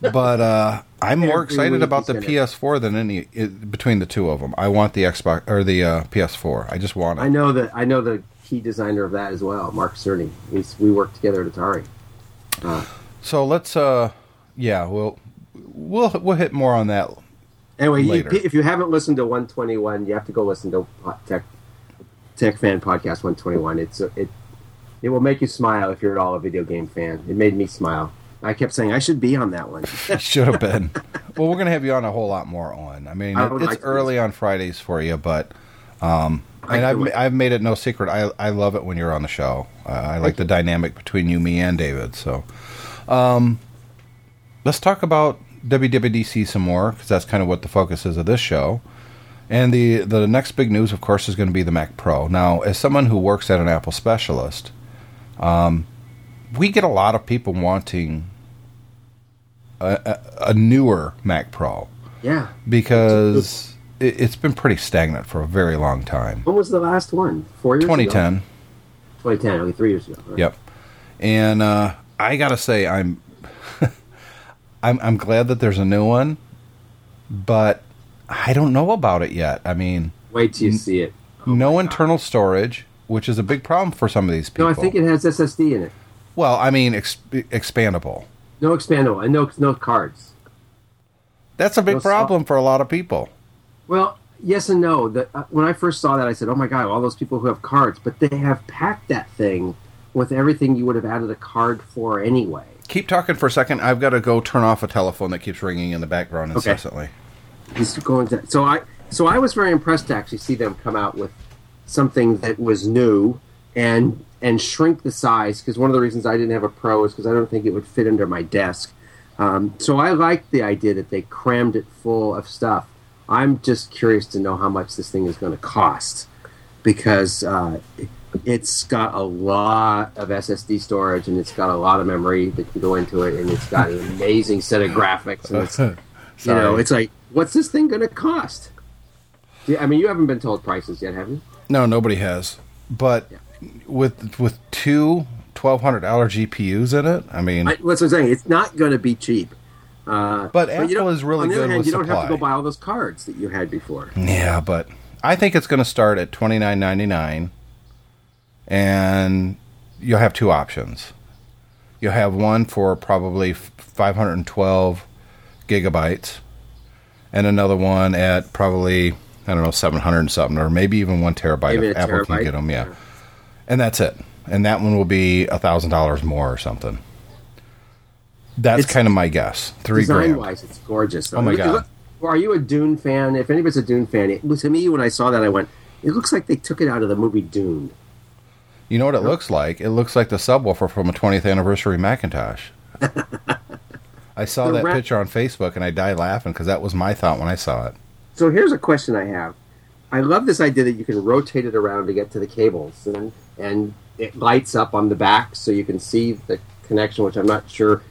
Speaker 2: But uh, I'm more excited about the
Speaker 4: gonna-
Speaker 2: PS4 than any it, between the two of them. I want the Xbox or the uh, PS4. I just want it.
Speaker 4: I know that I know the key designer of that as well, Mark Cerny. He's, we worked together at Atari.
Speaker 2: So let's uh, yeah, we'll we'll we'll hit more on that
Speaker 4: Anyway, you, if you haven't listened to 121, you have to go listen to Tech Tech Fan Podcast 121. It's a, it it will make you smile if you're at all a video game fan. It made me smile. I kept saying I should be on that one.
Speaker 2: Should have been. well, we're going to have you on a whole lot more on. I mean,
Speaker 4: I
Speaker 2: it, it's
Speaker 4: like
Speaker 2: early on Fridays for you, but um, and I've
Speaker 4: it.
Speaker 2: I've made it no secret. I I love it when you're on the show. Uh, I like the dynamic between you, me, and David. So, um, let's talk about WWDC some more because that's kind of what the focus is of this show. And the the next big news, of course, is going to be the Mac Pro. Now, as someone who works at an Apple specialist, um, we get a lot of people wanting a, a, a newer Mac Pro
Speaker 4: yeah.
Speaker 2: because it, it's been pretty stagnant for a very long time.
Speaker 4: When was the last one? Four years
Speaker 2: 2010,
Speaker 4: 2010, only three years ago. right?
Speaker 2: yep. And uh, I gotta say, I'm, I'm I'm glad that there's a new one, but I don't know about it yet. I mean,
Speaker 4: Wait till you see it.
Speaker 2: no internal storage, which is a big problem for some of these people.
Speaker 4: No, I think it has SSD in it.
Speaker 2: well, I mean, ex- expandable.
Speaker 4: No expandable and no no cards.
Speaker 2: That's a big
Speaker 4: No
Speaker 2: problem for a lot of people.
Speaker 4: Well, yes and no. The, uh, when I first saw that, I said, "Oh my god, all those people who have cards!" But they have packed that thing with everything you would have added a card for anyway.
Speaker 2: Keep talking for a second. I've got to go turn off a telephone that keeps ringing in the background
Speaker 4: Okay.
Speaker 2: incessantly.
Speaker 4: He's going to. So I so I was very impressed to actually see them come out with something that was new and and shrink the size because one of the reasons I didn't have a pro is because I don't think it would fit under my desk. Um, so I liked the idea that they crammed it full of stuff. I'm just curious to know how much this thing is going to cost because uh, it's got a lot of SSD storage and it's got a lot of memory that can go into it and it's got an amazing set of graphics and it's you know, it's like, what's this thing going to cost? Yeah, I mean, you haven't been told prices yet, have you?
Speaker 2: No, nobody has. But with with two twelve hundred dollar GPUs in it, I mean,
Speaker 4: I, that's what I'm saying. It's not going to be cheap. Uh,
Speaker 2: But
Speaker 4: you
Speaker 2: Apple is really
Speaker 4: on the other
Speaker 2: good
Speaker 4: hand,
Speaker 2: with
Speaker 4: you don't have to go buy all those cards that you had before.
Speaker 2: yeah, but I think it's going to start at twenty nine ninety nine, and you'll have two options. You'll have one for probably five hundred and twelve gigabytes, and another one at probably I don't know seven hundred and something, or maybe even one terabyte
Speaker 4: Maybe
Speaker 2: if Apple can get them. Yeah, and that's it. And that one will be a thousand dollars more or something. That's
Speaker 4: It's-
Speaker 2: kind of my guess. Three
Speaker 4: Design
Speaker 2: grand.
Speaker 4: wise, it's gorgeous.
Speaker 2: Oh my God.
Speaker 4: look- are you a Dune fan? If anybody's a Dune fan, it, to me, when I saw that, I went, "It looks like they took it out of the movie Dune."
Speaker 2: You know what it looks like? It looks like the subwoofer from a 20th anniversary Macintosh. I saw
Speaker 4: The
Speaker 2: that
Speaker 4: ra-
Speaker 2: picture on Facebook and I died laughing because that was my thought when I saw it.
Speaker 4: So here's a question I have. I love this idea that you can rotate it around to get to the cables, and and it lights up on the back so you can see the connection. Which I'm not sure.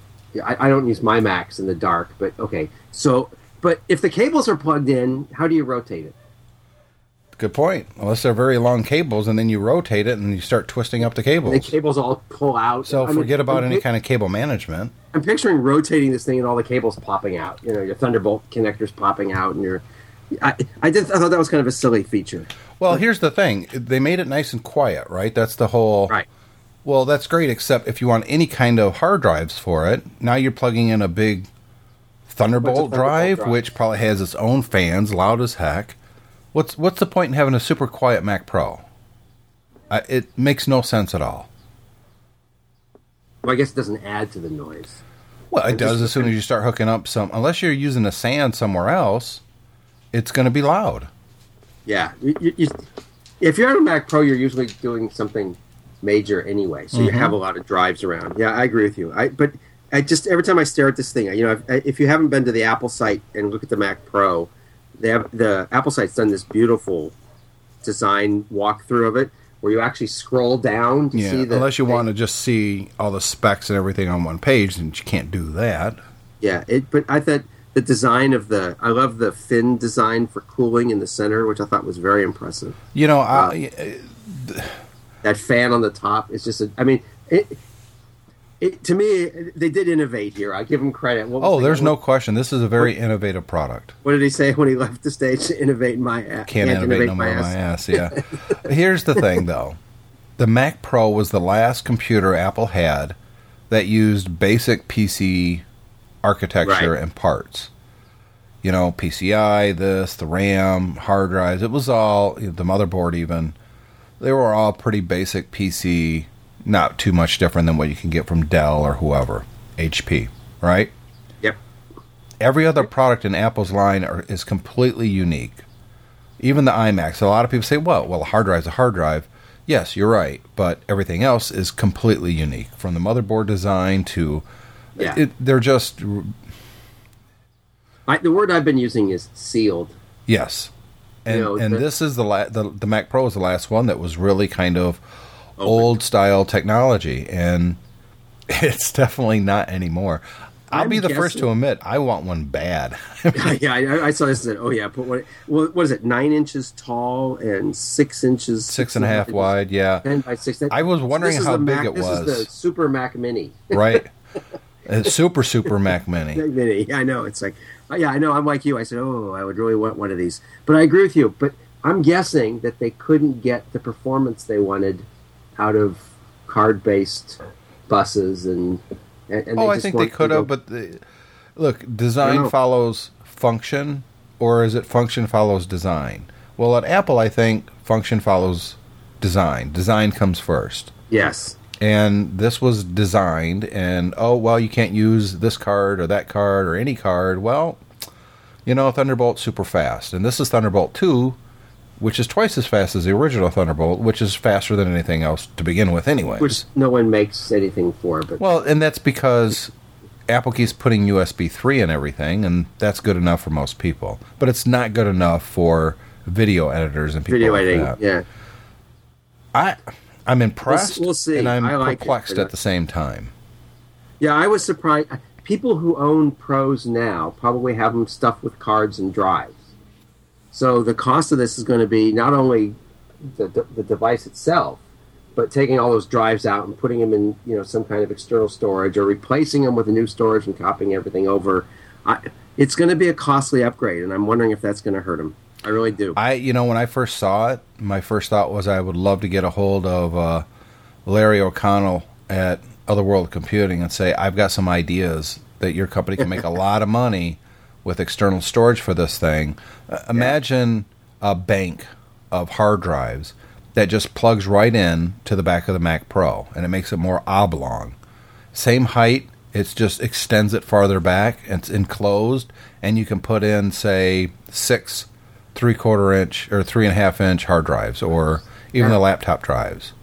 Speaker 4: I, I don't use my Macs in the dark, but okay. So, but if the cables are plugged in, how do you rotate it?
Speaker 2: Good point. Unless they're very long cables and then you rotate it and you start twisting up the cables.
Speaker 4: The
Speaker 2: cables.
Speaker 4: all pull out.
Speaker 2: So
Speaker 4: I mean,
Speaker 2: forget about
Speaker 4: I'm
Speaker 2: any
Speaker 4: pic-
Speaker 2: kind of cable management.
Speaker 4: I'm picturing rotating this thing and all the cables popping out. You know, your Thunderbolt connectors popping out, and your. I, I did. I thought that was kind of a silly feature.
Speaker 2: Well, here's the thing. They made it nice and quiet, right? That's the whole
Speaker 4: Right.
Speaker 2: Well, that's great except if you want any kind of hard drives for it, now you're plugging in a big Thunderbolt,
Speaker 4: Thunderbolt
Speaker 2: drive,
Speaker 4: drive.
Speaker 2: which probably has its own fans, loud as heck. What's what's the point in having a super quiet Mac Pro? I, it makes no sense at all.
Speaker 4: Well, I guess it doesn't add to the noise.
Speaker 2: Well, it does
Speaker 4: just-
Speaker 2: as soon as you start hooking up some. Unless you're using a SAN somewhere else, it's going to be loud.
Speaker 4: Yeah. You, you, if you're on a Mac Pro, you're usually doing something major anyway, so
Speaker 2: Mm-hmm.
Speaker 4: you have a lot of drives around. Yeah, I agree with you. I but I just every time I stare at this thing, you know, if, if you haven't been to the Apple site and look at the Mac Pro, they have the Apple site's done this beautiful design walkthrough of it where you actually scroll down to
Speaker 2: Yeah,
Speaker 4: see the
Speaker 2: unless you want to just see all the specs and everything on one page, and you can't do that.
Speaker 4: Yeah, it. But I thought the design of the I love the fin design for cooling in the center, which I thought was very impressive.
Speaker 2: You know, I, uh, uh,
Speaker 4: That fan on the top is just. A, I mean, it. It, to me, they did innovate here. I give them credit. What
Speaker 2: oh,
Speaker 4: the-
Speaker 2: there's
Speaker 4: what,
Speaker 2: no question. This is a very innovative product.
Speaker 4: What did he say when he left the stage? Innovate my ass.
Speaker 2: Can't innovate no more on my ass. Yeah. Here's the thing, though. The Mac Pro was the last computer Apple had that used basic PC architecture
Speaker 4: Right.
Speaker 2: and parts. You know, PCI, this, the RAM, hard drives. It was all the motherboard. Even they were all pretty basic PC. Not too much different than what you can get from Dell or whoever, HP, right?
Speaker 4: Yep.
Speaker 2: every other product in Apple's line are, is completely unique. Even the iMacs. A lot of people say, "Well, well, a hard drive's a hard drive." Yes, you're right, but everything else is completely unique, from the motherboard design to
Speaker 4: Yeah.
Speaker 2: it, they're just
Speaker 4: I, the word I've been using is sealed.
Speaker 2: yes. And
Speaker 4: You know,
Speaker 2: and
Speaker 4: the-
Speaker 2: this is the, la- the the Mac Pro is the last one that was really kind of old style technology, and it's definitely not anymore. I'll
Speaker 4: I'm
Speaker 2: be the first to admit I want one bad.
Speaker 4: yeah, I, I saw this and said, "Oh yeah, put what? What what is it? Nine inches tall and six inches,
Speaker 2: Six and a half
Speaker 4: inches,
Speaker 2: wide, yeah.
Speaker 4: ten by six.
Speaker 2: I was wondering
Speaker 4: this is
Speaker 2: how big
Speaker 4: Mac,
Speaker 2: it
Speaker 4: this
Speaker 2: was.
Speaker 4: is the Super Mac Mini.
Speaker 2: right? A uh, super super Mac Mini.
Speaker 4: Mac Mini. Yeah, I know. It's like, oh, yeah, I know. I'm like you. I said, oh, I would really want one of these. But I agree with you. But I'm guessing that they couldn't get the performance they wanted out of card-based buses and. and, and
Speaker 2: Oh, I think they could have, but the, look, design follows function, or is it function follows design? Well, at Apple, I think function follows design. Design comes first.
Speaker 4: yes,
Speaker 2: And this was designed, and oh, well, you can't use this card or that card or any card. Well, you know, Thunderbolt's super fast. And this is Thunderbolt 2, which is twice as fast as the original Thunderbolt, which is faster than anything else to begin with, anyway.
Speaker 4: which no one makes anything for. But
Speaker 2: Well, and that's because Apple keeps putting USB 3 in everything, and that's good enough for most people. But it's not good enough for video editors and people
Speaker 4: video
Speaker 2: like
Speaker 4: editing,
Speaker 2: that.
Speaker 4: yeah.
Speaker 2: I, I'm impressed,
Speaker 4: we'll see.
Speaker 2: and I'm
Speaker 4: like
Speaker 2: perplexed at the same time.
Speaker 4: Yeah, I was surprised. People who own pros now probably have them stuffed with cards and drives. So the cost of this is going to be not only the, the, the device itself, but taking all those drives out and putting them in you know some kind of external storage or replacing them with a new storage and copying everything over. I, it's going to be a costly upgrade, and I'm wondering if that's going to hurt them. I really do.
Speaker 2: I, you know, when I first saw it, my first thought was I would love to get a hold of uh, Larry O'Connor at Other World Computing and say, I've got some ideas that your company can make a lot of money with external storage for this thing. Uh, imagine a bank of hard drives that just plugs right in to the back of the Mac Pro, and it makes it more oblong. Same height, it just extends it farther back. It's enclosed, and you can put in, say, six three quarter inch or three and a half inch hard drives, or even the laptop drives.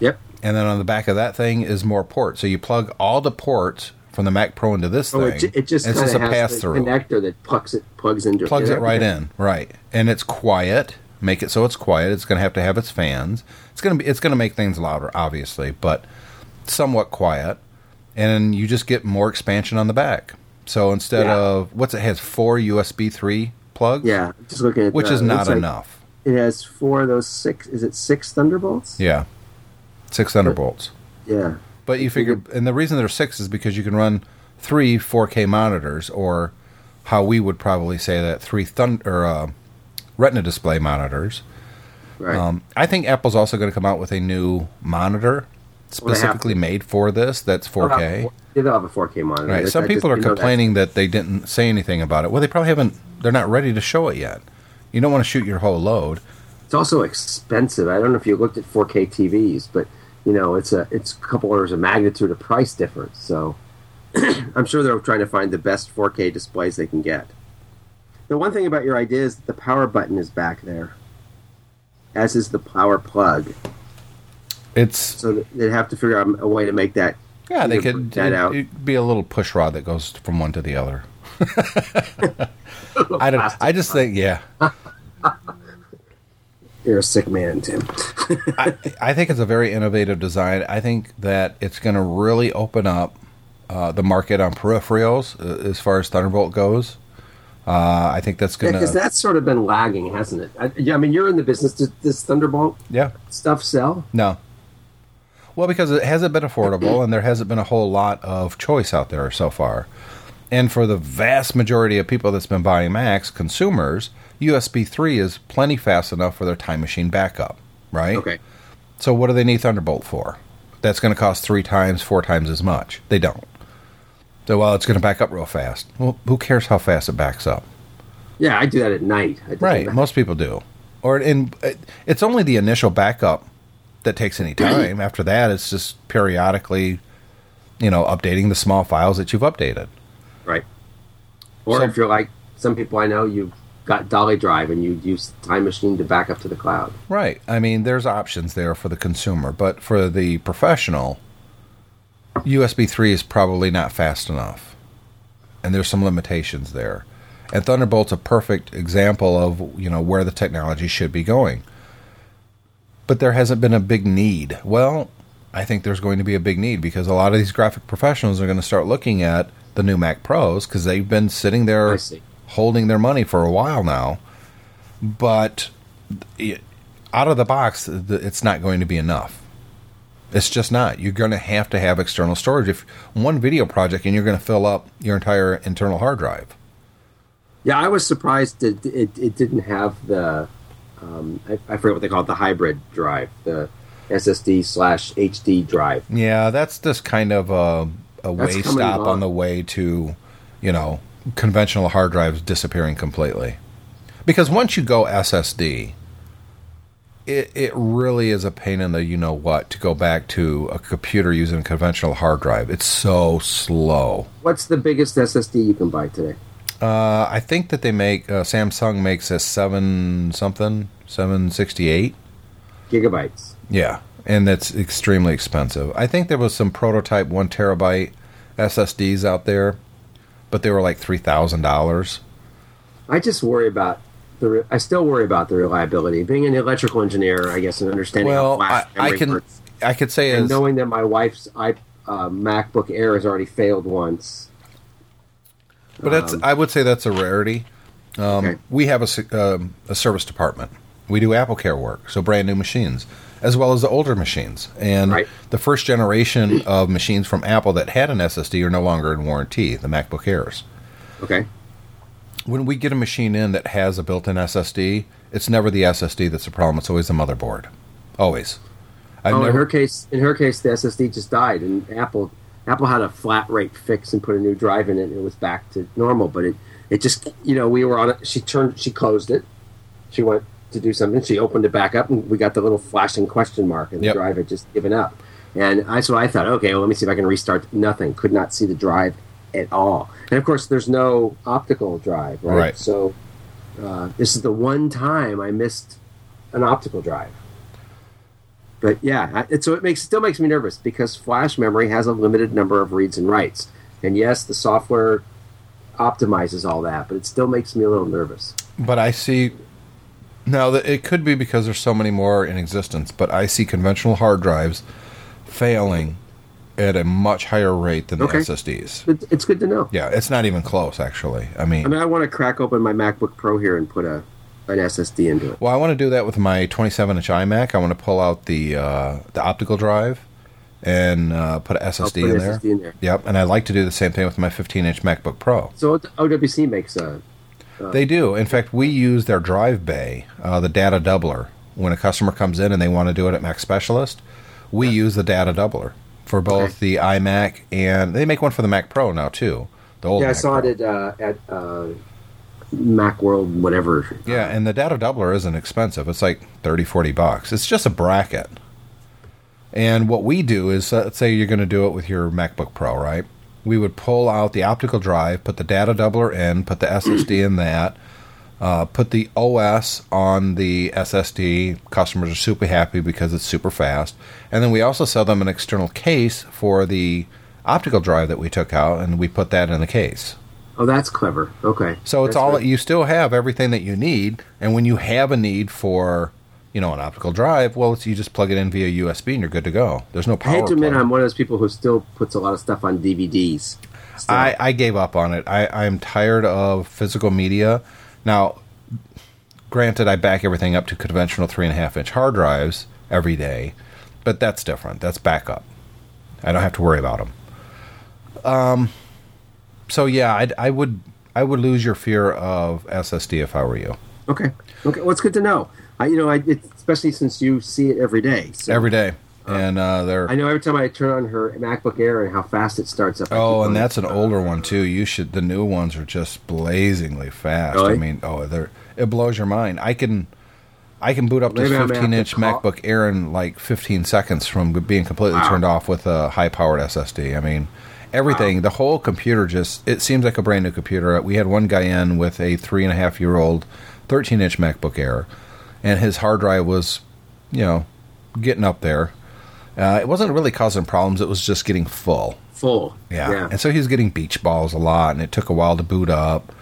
Speaker 4: Yep.
Speaker 2: And then on the back of that thing is more ports. So you plug all the ports from the Mac Pro into this
Speaker 4: Oh,
Speaker 2: thing.
Speaker 4: it, it just
Speaker 2: it's just a pass through.
Speaker 4: connector that plugs it plugs into
Speaker 2: Plugs it right
Speaker 4: Okay.
Speaker 2: in, right? And it's quiet. Make it so it's quiet. It's going to have to have its fans. It's going to be. It's going to make things louder, obviously, but somewhat quiet. And you just get more expansion on the back. So instead
Speaker 4: Yeah.
Speaker 2: of what's it has four USB three plugs,
Speaker 4: Yeah, just looking at
Speaker 2: which
Speaker 4: the-
Speaker 2: is not
Speaker 4: like
Speaker 2: enough.
Speaker 4: It has four of those six. Is it six Thunderbolts?
Speaker 2: Yeah, six thunderbolts.
Speaker 4: Yeah.
Speaker 2: But you figure, and the reason there's six is because you can run three 4K monitors, or how we would probably say that three thun- or uh, Retina display monitors.
Speaker 4: Right.
Speaker 2: Um, I think Apple's also going to come out with a new monitor
Speaker 4: Well,
Speaker 2: specifically made for this. That's
Speaker 4: They'll have
Speaker 2: 4K.
Speaker 4: a- Yeah, they'll have a 4K monitor.
Speaker 2: Right. Some
Speaker 4: I
Speaker 2: people are
Speaker 4: didn't that.
Speaker 2: complaining that they didn't say anything about it. Well, they probably haven't. They're not ready to show it yet. You don't want to shoot your whole load.
Speaker 4: It's also expensive. I don't know if you looked at 4K TVs, but you know, it's a it's a couple orders of magnitude of price difference. So I'm sure they're trying to find the best 4K displays they can get. The one thing about your idea is that the power button is back there, as is the power plug.
Speaker 2: It's
Speaker 4: So they'd have to figure out a way to make that.
Speaker 2: yeah. They could
Speaker 4: that
Speaker 2: it,
Speaker 4: out.
Speaker 2: it'd be a little push rod that goes from one to the other. I don't. I just think yeah.
Speaker 4: You're a sick man, Tim.
Speaker 2: I, I think it's a very innovative design. I think that it's going to really open up uh, the market on peripherals uh, as far as Thunderbolt goes. Uh, I think that's
Speaker 4: Yeah,
Speaker 2: going
Speaker 4: because that's sort of been lagging, hasn't it? I, yeah, I mean, you're in the business. Does this Thunderbolt
Speaker 2: yeah
Speaker 4: stuff sell?
Speaker 2: no. Well, because it hasn't been affordable and there hasn't been a whole lot of choice out there so far. And for the vast majority of people that's been buying Macs, consumers, USB 3 is plenty fast enough for their time machine backup, right?
Speaker 4: Okay.
Speaker 2: So what do they need Thunderbolt for? That's going to cost three times, four times as much. They don't. So well, it's going to back up real fast. Well, who cares how fast it backs up?
Speaker 4: Yeah, I do that at night. I
Speaker 2: Right, most people do. Or in it's only the initial backup that takes any time. After that, it's just periodically, you know, updating the small files that you've updated.
Speaker 4: Right. Or
Speaker 2: So-
Speaker 4: if you're like some people I know, you've got Dolly Drive and you use the Time Machine to back up to the cloud.
Speaker 2: Right. I mean, there's options there for the consumer, but for the professional, USB 3 is probably not fast enough. And there's some limitations there. And Thunderbolt's a perfect example of, you know, where the technology should be going. But there hasn't been a big need. Well, I think there's going to be a big need because a lot of these graphic professionals are going to start looking at the new Mac Pros because they've been sitting there. Holding their money for a while now. But it, out of the box, it's not going to be enough. It's just not. You're going to have to have external storage. If one video project and you're going to fill up your entire internal hard drive.
Speaker 4: Yeah, I was surprised that it, it didn't have the, um, I, I forget what they call it, the hybrid drive, the SSD slash HD drive.
Speaker 2: Yeah, that's just kind of a, a way stop
Speaker 4: along.
Speaker 2: on the way to, you know, conventional hard drives disappearing completely. Because once you go SSD, it, it really is a pain in the you know what to go back to a computer using a conventional hard drive. It's so slow.
Speaker 4: What's the biggest SSD you can buy today?
Speaker 2: Uh, I think that they make uh, Samsung makes a seven something seven sixty eight.
Speaker 4: Gigabytes.
Speaker 2: Yeah, and that's extremely expensive. I think there was some prototype one terabyte SSDs out there, but they were like three thousand dollars.
Speaker 4: I just worry about the. Re- I still worry about the reliability. Being an electrical engineer, I guess, and understanding
Speaker 2: Well, I,
Speaker 4: flash
Speaker 2: I can
Speaker 4: works,
Speaker 2: I could say
Speaker 4: and knowing that my wife's i uh, MacBook Air has already failed once.
Speaker 2: But that's I would say that's a rarity. Um,
Speaker 4: Okay.
Speaker 2: We have a, um, a service department. We do Apple Care work, so brand new machines, as well as the older machines. And
Speaker 4: Right.
Speaker 2: the first generation of machines from Apple that had an SSD are no longer in warranty. The MacBook Airs.
Speaker 4: Okay.
Speaker 2: When we get a machine in that has a built-in SSD, it's never the SSD that's the problem. It's always the motherboard. Always. I've
Speaker 4: oh, in her case, in her case, the SSD just died, and Apple Apple had a flat rate fix and put a new drive in it, and it was back to normal. But it it just you know we were on it. She turned, she closed it. She went to do something. She opened it back up, and we got the little flashing question mark, and the
Speaker 2: Yep.
Speaker 4: drive had just given up. And I so I thought, okay, well, let me see if I can restart. Nothing. Could not see the drive at all. And of course, there's no optical drive, right?
Speaker 2: Right.
Speaker 4: So uh, this is the one time I missed an optical drive. But yeah, I- so it makes still makes me nervous because flash memory has a limited number of reads and writes, and yes, the software optimizes all that, but it still makes me a little nervous.
Speaker 2: But I see now it could be because there's so many more in existence, but I see conventional hard drives failing at a much higher rate than the
Speaker 4: Okay.
Speaker 2: SSDs.
Speaker 4: It's good to know.
Speaker 2: Yeah, it's not even close actually. I mean,
Speaker 4: I mean, I want to crack open my MacBook Pro here and put a an SSD into it.
Speaker 2: well, I want to do that with my 27-inch iMac. I want to pull out the uh, the optical drive and uh, put an SSD,
Speaker 4: put
Speaker 2: in,
Speaker 4: an
Speaker 2: there.
Speaker 4: In there.
Speaker 2: Yep, and I'd like to do the same thing with my 15-inch MacBook Pro.
Speaker 4: So OWC makes a
Speaker 2: They do. In fact, we use their drive bay, uh, the data doubler. When a customer comes in and they want to do it at Mac Specialist, we use the data doubler for both the iMac and they make one for the Mac Pro now too. The old
Speaker 4: yeah. I saw
Speaker 2: Pro.
Speaker 4: it at uh, at uh, MacWorld, whatever.
Speaker 2: Yeah, and the data doubler isn't expensive. It's like 30, 40 bucks. It's just a bracket. And what we do is, uh, let's say you're going to do it with your MacBook Pro, right? We would pull out the optical drive, put the data doubler in, put the SSD in that, uh, put the OS on the SSD. Customers are super happy because it's super fast. And then we also sell them an external case for the optical drive that we took out, and we put that in the case.
Speaker 4: Oh, that's clever. Okay.
Speaker 2: So it's
Speaker 4: That's
Speaker 2: all you still have everything that you need, and when you have a need for, you know, an optical drive, well, it's, you just plug it in via USB and you're good to go. There's no power.
Speaker 4: I hate to admit,
Speaker 2: plug.
Speaker 4: I'm one of those people who still puts a lot of stuff on DVDs. Still.
Speaker 2: I, I gave up on it. I, I'm tired of physical media. Now, granted, I back everything up to conventional three and a half inch hard drives every day, but that's different. That's backup. I don't have to worry about them. Um, so yeah, I'd, I would I would lose your fear of SSD if I were you.
Speaker 4: Okay. Okay. Well, it's good to know. I, you know, I, it, especially since you see it every day. So
Speaker 2: Every day, and uh, they're
Speaker 4: I know every time I turn on her MacBook Air and how fast it starts up.
Speaker 2: Oh, and that's an older one too. You should. The new ones are just blazingly fast. I mean, oh, they're it blows your mind. I can, I can boot up
Speaker 4: Maybe
Speaker 2: this
Speaker 4: I'm gonna have
Speaker 2: 15
Speaker 4: to
Speaker 2: inch MacBook Air in like 15 seconds from being completely
Speaker 4: Wow.
Speaker 2: turned off with a high powered SSD. I mean, everything. The whole computer just it seems like a brand new computer. We had one guy in with a three and a half year old 13 inch MacBook Air, and his hard drive was, you know, getting up there. Uh, it wasn't really causing problems. It was just getting full.
Speaker 4: full.
Speaker 2: Yeah.
Speaker 4: Yeah.
Speaker 2: And so he was getting beach balls a lot, and it took a while to boot up.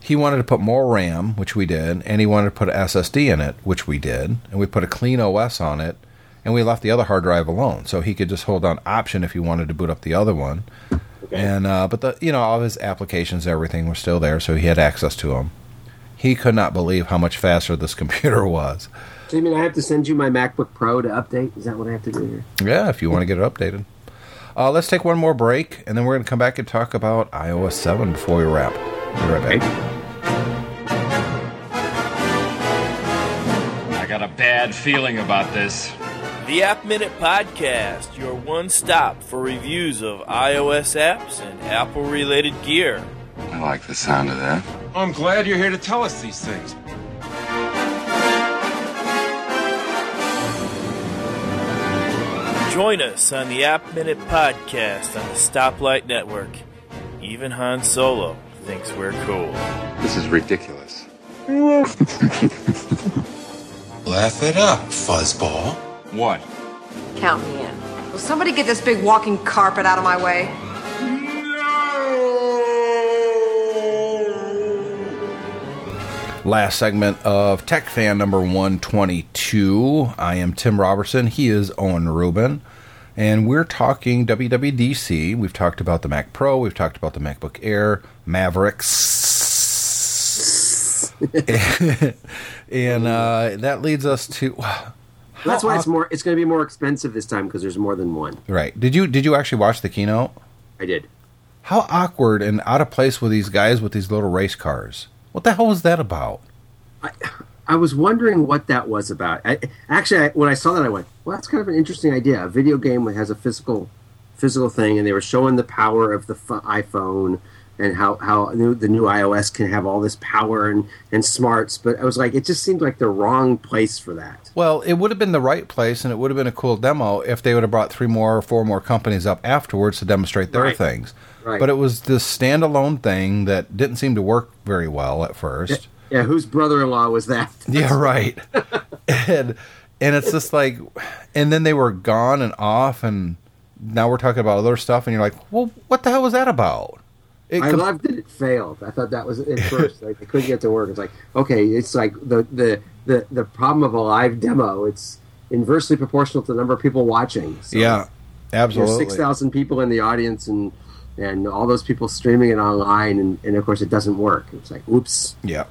Speaker 2: He wanted to put more RAM, which we did, and he wanted to put an SSD in it, which we did, and we put a clean OS on it, and we left the other hard drive alone, so he could just hold on Option if he wanted to boot up the other one.
Speaker 4: Okay.
Speaker 2: And uh, but the you know all of his applications, everything were still there, so he had access to them. He could not believe how much faster this computer was.
Speaker 4: So you mean I have to send you my MacBook Pro to update? Is that what I have to do here?
Speaker 2: Yeah, if you want to get it updated. Uh, let's take one more break, and then we're going to come back and talk about iOS 7 before we wrap. Be right back.
Speaker 9: I got a bad feeling about this.
Speaker 10: The App Minute Podcast, your one stop for reviews of iOS apps and Apple related gear.
Speaker 5: I like the sound of that. I'm glad you're here to tell us these things.
Speaker 10: Join us on the App Minute Podcast on the Stoplight Network. Even Han Solo thinks we're cool.
Speaker 5: This is ridiculous.
Speaker 11: Laugh it up, fuzzball.
Speaker 9: What?
Speaker 12: Count me in. Will somebody get this big walking carpet out of my way?
Speaker 2: Last segment of Tech Fan number 122. I am Tim Robertson. He is Owen Rubin. And we're talking WWDC. We've talked about the Mac Pro. We've talked about the MacBook Air, Mavericks. and uh, that leads us to.
Speaker 4: That's why it's more. It's going to be more expensive this time because there's more than one.
Speaker 2: Right. Did you did you actually watch the keynote?
Speaker 4: I did.
Speaker 2: How awkward and out of place with these guys with these little race cars. What the hell was that about?
Speaker 4: I was wondering what that was about. I, actually, I, when I saw that, I went, "Well, that's kind of an interesting idea. A video game that has a physical physical thing, and they were showing the power of the f- iPhone and how how new, the new iOS can have all this power and and smarts. But I was like, it just seemed like the wrong place for that.
Speaker 2: Well, it would have been the right place, and it would have been a cool demo if they would have brought three more or four more companies up afterwards to demonstrate their
Speaker 4: Right.
Speaker 2: things.
Speaker 4: Right.
Speaker 2: But it was this standalone thing that didn't seem to work very well at first.
Speaker 4: Yeah, whose brother-in-law was that?
Speaker 2: Yeah, right. and and it's just like, and then they were gone and off, and now we're talking about other stuff, and you're like, well, what the hell was that about? It
Speaker 4: I
Speaker 2: com-
Speaker 4: loved that it failed. I thought that was at first like they couldn't get to work. It's like okay, it's like the the the the problem of a live demo. It's inversely proportional to the number of people watching. So
Speaker 2: yeah, absolutely.
Speaker 4: six thousand people in the audience and and all those people streaming it online, and, and of course it doesn't work. It's like oops.
Speaker 2: Yeah,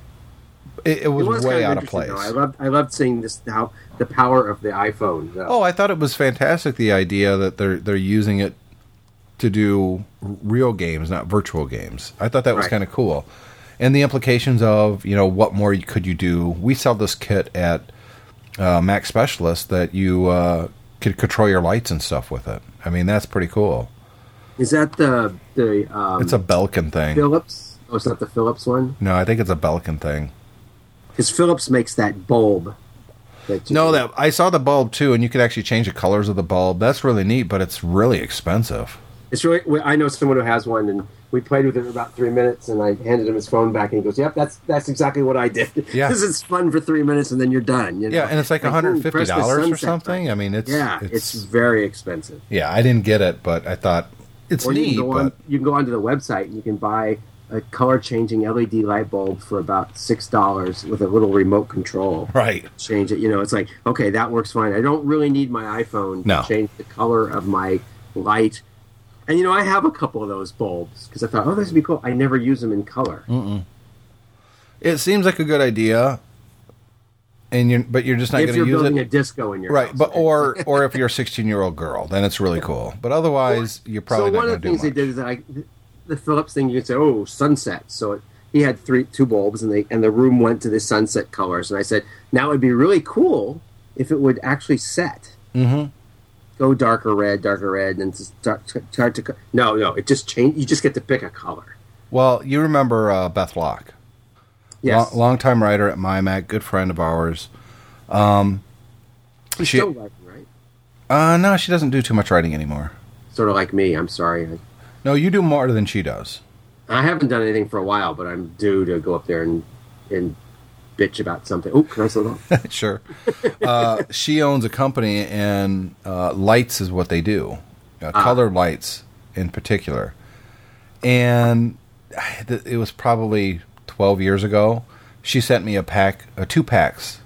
Speaker 2: it, it was, way
Speaker 4: kind
Speaker 2: out of place.
Speaker 4: though. I loved I loved seeing this how the power of the iPhone. though.
Speaker 2: Oh, I thought it was fantastic. The idea that they're they're using it to do real games, not virtual games. I thought that was
Speaker 4: Right.
Speaker 2: kind of cool, and the implications of you know what more could you do? We sell this kit at uh, Mac Specialist that you uh, could control your lights and stuff with it. I mean, that's pretty cool.
Speaker 4: Is that the the um,
Speaker 2: It's a Belkin thing.
Speaker 4: Philips? Oh, it's not the Philips one
Speaker 2: No, I think it's a Belkin thing.
Speaker 4: because Philips makes that bulb. That
Speaker 2: No, that I saw the bulb too, and you could actually change the colors of the bulb. That's really neat, but it's really expensive.
Speaker 4: It's really. I know someone who has one, and we played with it for about three minutes, and I handed him his phone back, and he goes, "Yep, that's that's exactly what I did.
Speaker 2: Yeah.
Speaker 4: because it's fun for three minutes, and then you're done. You know?
Speaker 2: Yeah, and it's like
Speaker 4: ooh,
Speaker 2: $150 or
Speaker 4: sunset
Speaker 2: something. I mean, it's
Speaker 4: yeah, it's, very expensive.
Speaker 2: Yeah, I didn't get it, but I thought it's
Speaker 4: or you
Speaker 2: neat.
Speaker 4: can go on,
Speaker 2: But
Speaker 4: you can go onto the website and you can buy a color changing LED light bulb for about six dollars with a little remote control.
Speaker 2: Right.
Speaker 4: Change it. You know, it's like okay, that works fine. I don't really need my iPhone
Speaker 2: No.
Speaker 4: to change the color of my light. And you know, I have a couple of those bulbs because I thought, oh, this would be cool. I never use them in color.
Speaker 2: Mm-mm. it seems like a good idea, and you're but you're just not going to use
Speaker 4: building
Speaker 2: it.
Speaker 4: a disco in your
Speaker 2: right,
Speaker 4: house.
Speaker 2: but or or if you're a 16 year old girl, then it's really cool. But otherwise, you're probably
Speaker 4: so one of the things they did is that I, the Philips thing you can say, oh, sunset. So it, he had three two bulbs, and they and the room went to the sunset colors. And I said, now it would be really cool if it would actually set,
Speaker 2: Mm-hmm.
Speaker 4: go darker red, darker red, and start, start to no, no, it just change. You just get to pick a color.
Speaker 2: Well, you remember uh, Beth Locke,
Speaker 4: Yes.
Speaker 2: long, longtime writer at MyMac, good friend of ours. Um,
Speaker 4: She's
Speaker 2: she,
Speaker 4: still writing, right?
Speaker 2: uh, no, she doesn't do too much writing anymore.
Speaker 4: Sort of like me. I'm sorry.
Speaker 2: No, you do more than she does.
Speaker 4: I haven't done anything for a while, but I'm due to go up there and and bitch about something. Oh, can I slow down?
Speaker 2: sure. Uh, she owns a company, and uh, lights is what they do, uh,
Speaker 4: Ah.
Speaker 2: colored lights in particular. And it was probably 12 years ago. She sent me a pack, uh, two packs,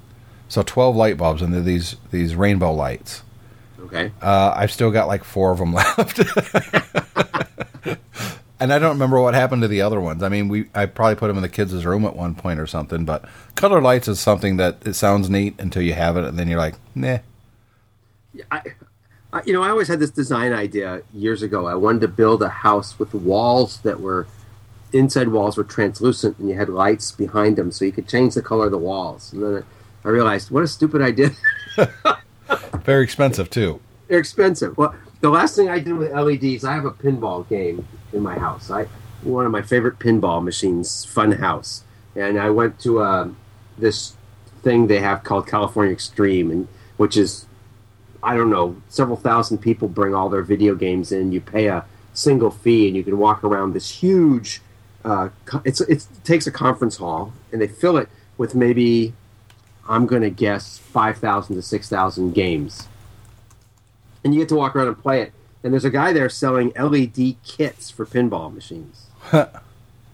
Speaker 2: so 12 light bulbs, and they're these these rainbow lights.
Speaker 4: Okay.
Speaker 2: Uh, I've still got like four of them left. and I don't remember what happened to the other ones. I mean, we I probably put them in the kids' room at one point or something. But color lights is something that it sounds neat until you have it, and then you're like, nah.
Speaker 4: I, I, you know, I always had this design idea years ago. I wanted to build a house with walls that were inside walls were translucent, and you had lights behind them, so you could change the color of the walls. And then I realized, what a stupid idea.
Speaker 2: Very expensive too.
Speaker 4: They're expensive. Well, the last thing I did with LEDs, I have a pinball game in my house. I one of my favorite pinball machines, Fun House, and I went to uh, this thing they have called California Extreme, and which is I don't know, several thousand people bring all their video games in. You pay a single fee, and you can walk around this huge. Uh, it's, it's it takes a conference hall, and they fill it with maybe I'm going to guess five thousand to six thousand games, and you get to walk around and play it. And there's a guy there selling LED kits for pinball machines.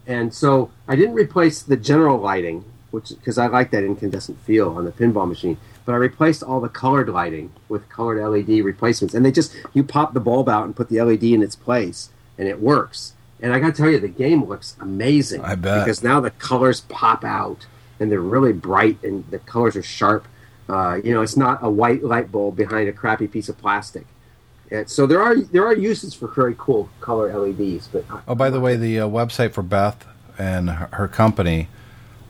Speaker 4: And so I didn't replace the general lighting, which because I like that incandescent feel on the pinball machine. But I replaced all the colored lighting with colored LED replacements, and they just you pop the bulb out and put the LED in its place, and it works. And I got to tell you, the game looks amazing.
Speaker 2: I bet.
Speaker 4: because now the colors pop out, and they're really bright, and the colors are sharp. Uh, you know, it's not a white light bulb behind a crappy piece of plastic. And so there are there are uses for very cool color LEDs, but
Speaker 2: Oh, by the way, the uh, website for Beth and her, her company,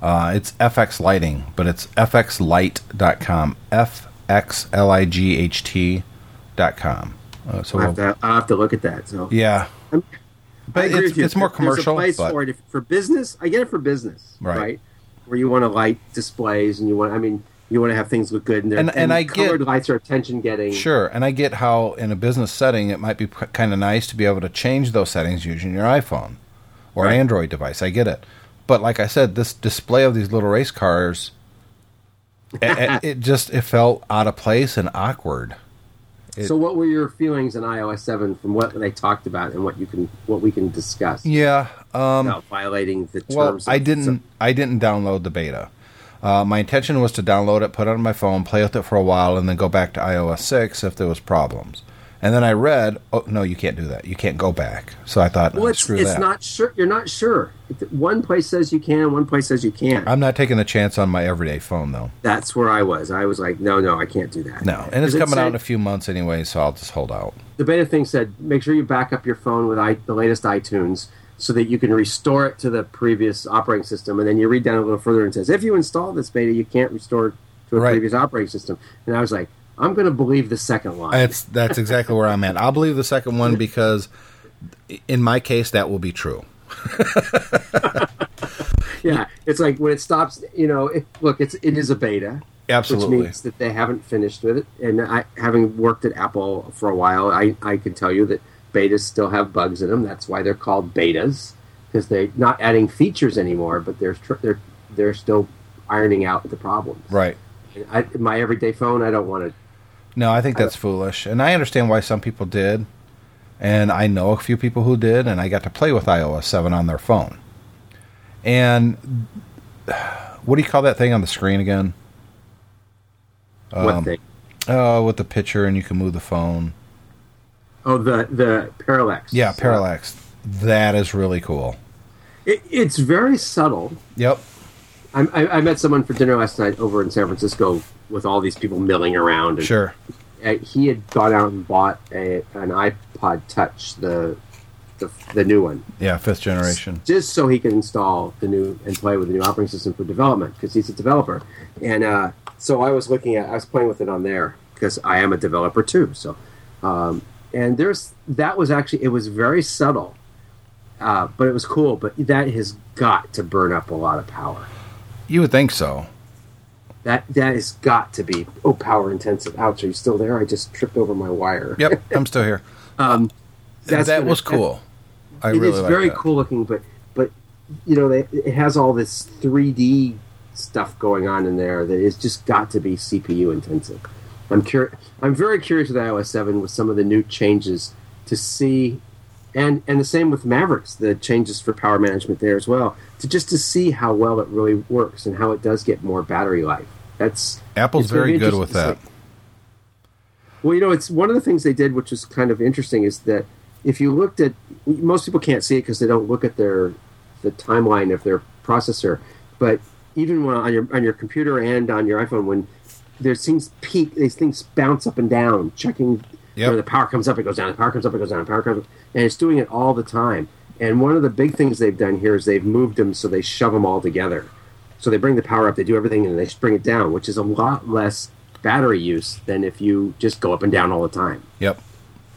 Speaker 2: uh, it's FX Lighting, but it's fxlight.com. F X L I G H T dot com. Uh, so
Speaker 4: I'll have, to, I'll have to look at that. So
Speaker 2: yeah,
Speaker 4: I
Speaker 2: but it's, it's more
Speaker 4: There's a place
Speaker 2: but
Speaker 4: for it If- for business. I get it for business,
Speaker 2: Right.
Speaker 4: right? Where you want to light displays and you want. I mean, you want to have things look good and, they're-
Speaker 2: And- and I
Speaker 4: colored
Speaker 2: get-
Speaker 4: lights are attention getting.
Speaker 2: Sure, and I get how in a business setting it might be kind of nice to be able to change those settings using your iPhone or
Speaker 4: Right.
Speaker 2: Android device. I get it, but like I said, this display of these little race cars, it- it just it felt out of place and awkward. It-
Speaker 4: so, what were your feelings in iOS seven from what they talked about and what you can what we can discuss
Speaker 2: Yeah, um,
Speaker 4: about violating the terms?
Speaker 2: well,
Speaker 4: of-
Speaker 2: I didn't. I didn't download the beta. Uh, my intention was to download it, put it on my phone, play with it for a while, and then go back to iOS six if there was problems. And then I read, oh no, you can't do that. You can't go back. So I thought,
Speaker 4: Well,
Speaker 2: no,
Speaker 4: it's,
Speaker 2: screw
Speaker 4: it's
Speaker 2: that.
Speaker 4: not sure. You're not sure. One place says you can, one place says you can't.
Speaker 2: I'm not taking a chance on my everyday phone though.
Speaker 4: That's where I was. I was like, no, no, I can't do that.
Speaker 2: No, and it's
Speaker 4: Because it
Speaker 2: coming out in a few months anyway, so I'll just hold out.
Speaker 4: the beta thing said make sure you back up your phone with I, the latest iTunes so that you can restore it to the previous operating system. And then you read down a little further and it says if you install this beta, you can't restore it to a
Speaker 2: Right.
Speaker 4: previous operating system. And I was like, I'm going to believe the second line.
Speaker 2: That's that's exactly where I'm at. I'll believe the second one because, in my case, that will be true.
Speaker 4: yeah, it's like when it stops. You know, it, look, it's it is a beta.
Speaker 2: Absolutely.
Speaker 4: Which means that they haven't finished with it. And I, having worked at Apple for a while, I, I can tell you that betas still have bugs in them. That's why they're called betas because they're not adding features anymore, but they're tr- they're they're still ironing out the problems.
Speaker 2: Right.
Speaker 4: I, my everyday phone, I don't want to.
Speaker 2: No, I think that's foolish, and I understand why some people did, and I know a few people who did, and I got to play with iOS seven on their phone. And what do you call that thing on the screen again?
Speaker 4: What
Speaker 2: Um,
Speaker 4: thing?
Speaker 2: Oh, with the picture, and you can move the phone.
Speaker 4: Oh, the the parallax.
Speaker 2: Yeah, parallax. That is really cool.
Speaker 4: It, it's very subtle.
Speaker 2: Yep.
Speaker 4: I, I, I met someone for dinner last night over in San Francisco with all these people milling around. And
Speaker 2: Sure.
Speaker 4: uh, he had gone out and bought a, an iPod Touch, the, the the new one,
Speaker 2: Yeah, fifth generation.
Speaker 4: just so he could install the new and play with the new operating system for development because he's a developer. And uh, so I was looking at, I was playing with it on there because I am a developer too. So, um, and there's that was actually it was very subtle, uh, but it was cool. But that has got to burn up a lot of power.
Speaker 2: You would think so.
Speaker 4: That that has got to be oh power intensive. Ouch! Are you still there? I just tripped over my wire.
Speaker 2: Yep, I'm still here.
Speaker 4: Um, that's
Speaker 2: that
Speaker 4: gonna-
Speaker 2: was cool. I
Speaker 4: it
Speaker 2: really
Speaker 4: is very
Speaker 2: that.
Speaker 4: cool looking, but but you know they, it has all this 3D stuff going on in there That that is just got to be CPU intensive. I'm cur- I'm very curious with iOS 7 with some of the new changes to see, and and the same with Mavericks, the changes for power management there as well, to just to see how well it really works and how it does get more battery life. That's
Speaker 2: Apple's very good with that.
Speaker 4: Well, you know, it's one of the things they did, which is kind of interesting, is that if you looked at most people can't see it because they don't look at their the timeline of their processor, but even when on your on your computer and on your iPhone, when there's things peak, these things bounce up and down, checking. You know, the power comes up, it goes down. The power comes up, it goes down. The power comes, up, and it's doing it all the time. And one of the big things they've done here is they've moved them so they shove them all together. So they bring the power up, they do everything, and they bring it down, which is a lot less battery use than if you just go up and down all the time.
Speaker 2: Yep.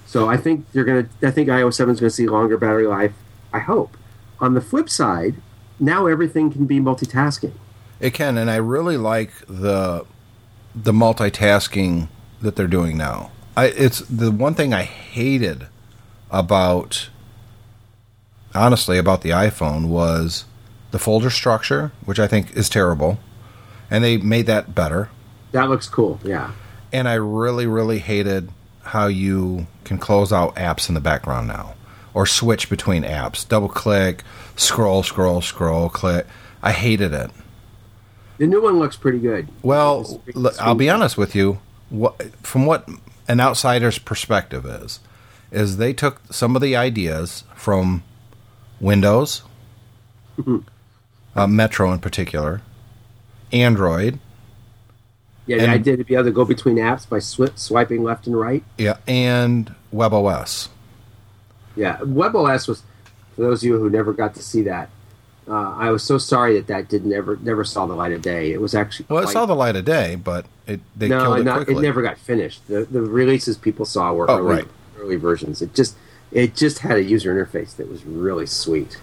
Speaker 4: So I think you're gonna. I think iOS seven is gonna see longer battery life. I hope. On the flip side, now everything can be multitasking.
Speaker 2: It can, and I really like the the multitasking that they're doing now. I it's the one thing I hated about honestly about the iPhone was the folder structure, which I think is terrible, and they made that better.
Speaker 4: That looks cool. Yeah.
Speaker 2: And I really, really hated how you can close out apps in the background now or switch between apps. Double click, scroll, scroll, scroll, click. I hated it.
Speaker 4: The new one looks pretty good.
Speaker 2: Well, I'll be honest with you. What, from what an outsider's perspective is, is they took some of the ideas from Windows, uh, Metro in particular, Android,
Speaker 4: Yeah,
Speaker 2: And-
Speaker 4: I did be able to go between apps by swi- swiping left and right.
Speaker 2: yeah, and WebOS.
Speaker 4: Yeah, WebOS was for those of you who never got to see that. Uh, I was so sorry that that did never never saw the light of day. It was actually
Speaker 2: Well, it saw the light of day, but it they
Speaker 4: no,
Speaker 2: killed it
Speaker 4: not,
Speaker 2: quickly.
Speaker 4: it never got finished. The the releases people saw were
Speaker 2: Oh,
Speaker 4: early,
Speaker 2: right.
Speaker 4: early versions. It just it just had a user interface that was really sweet.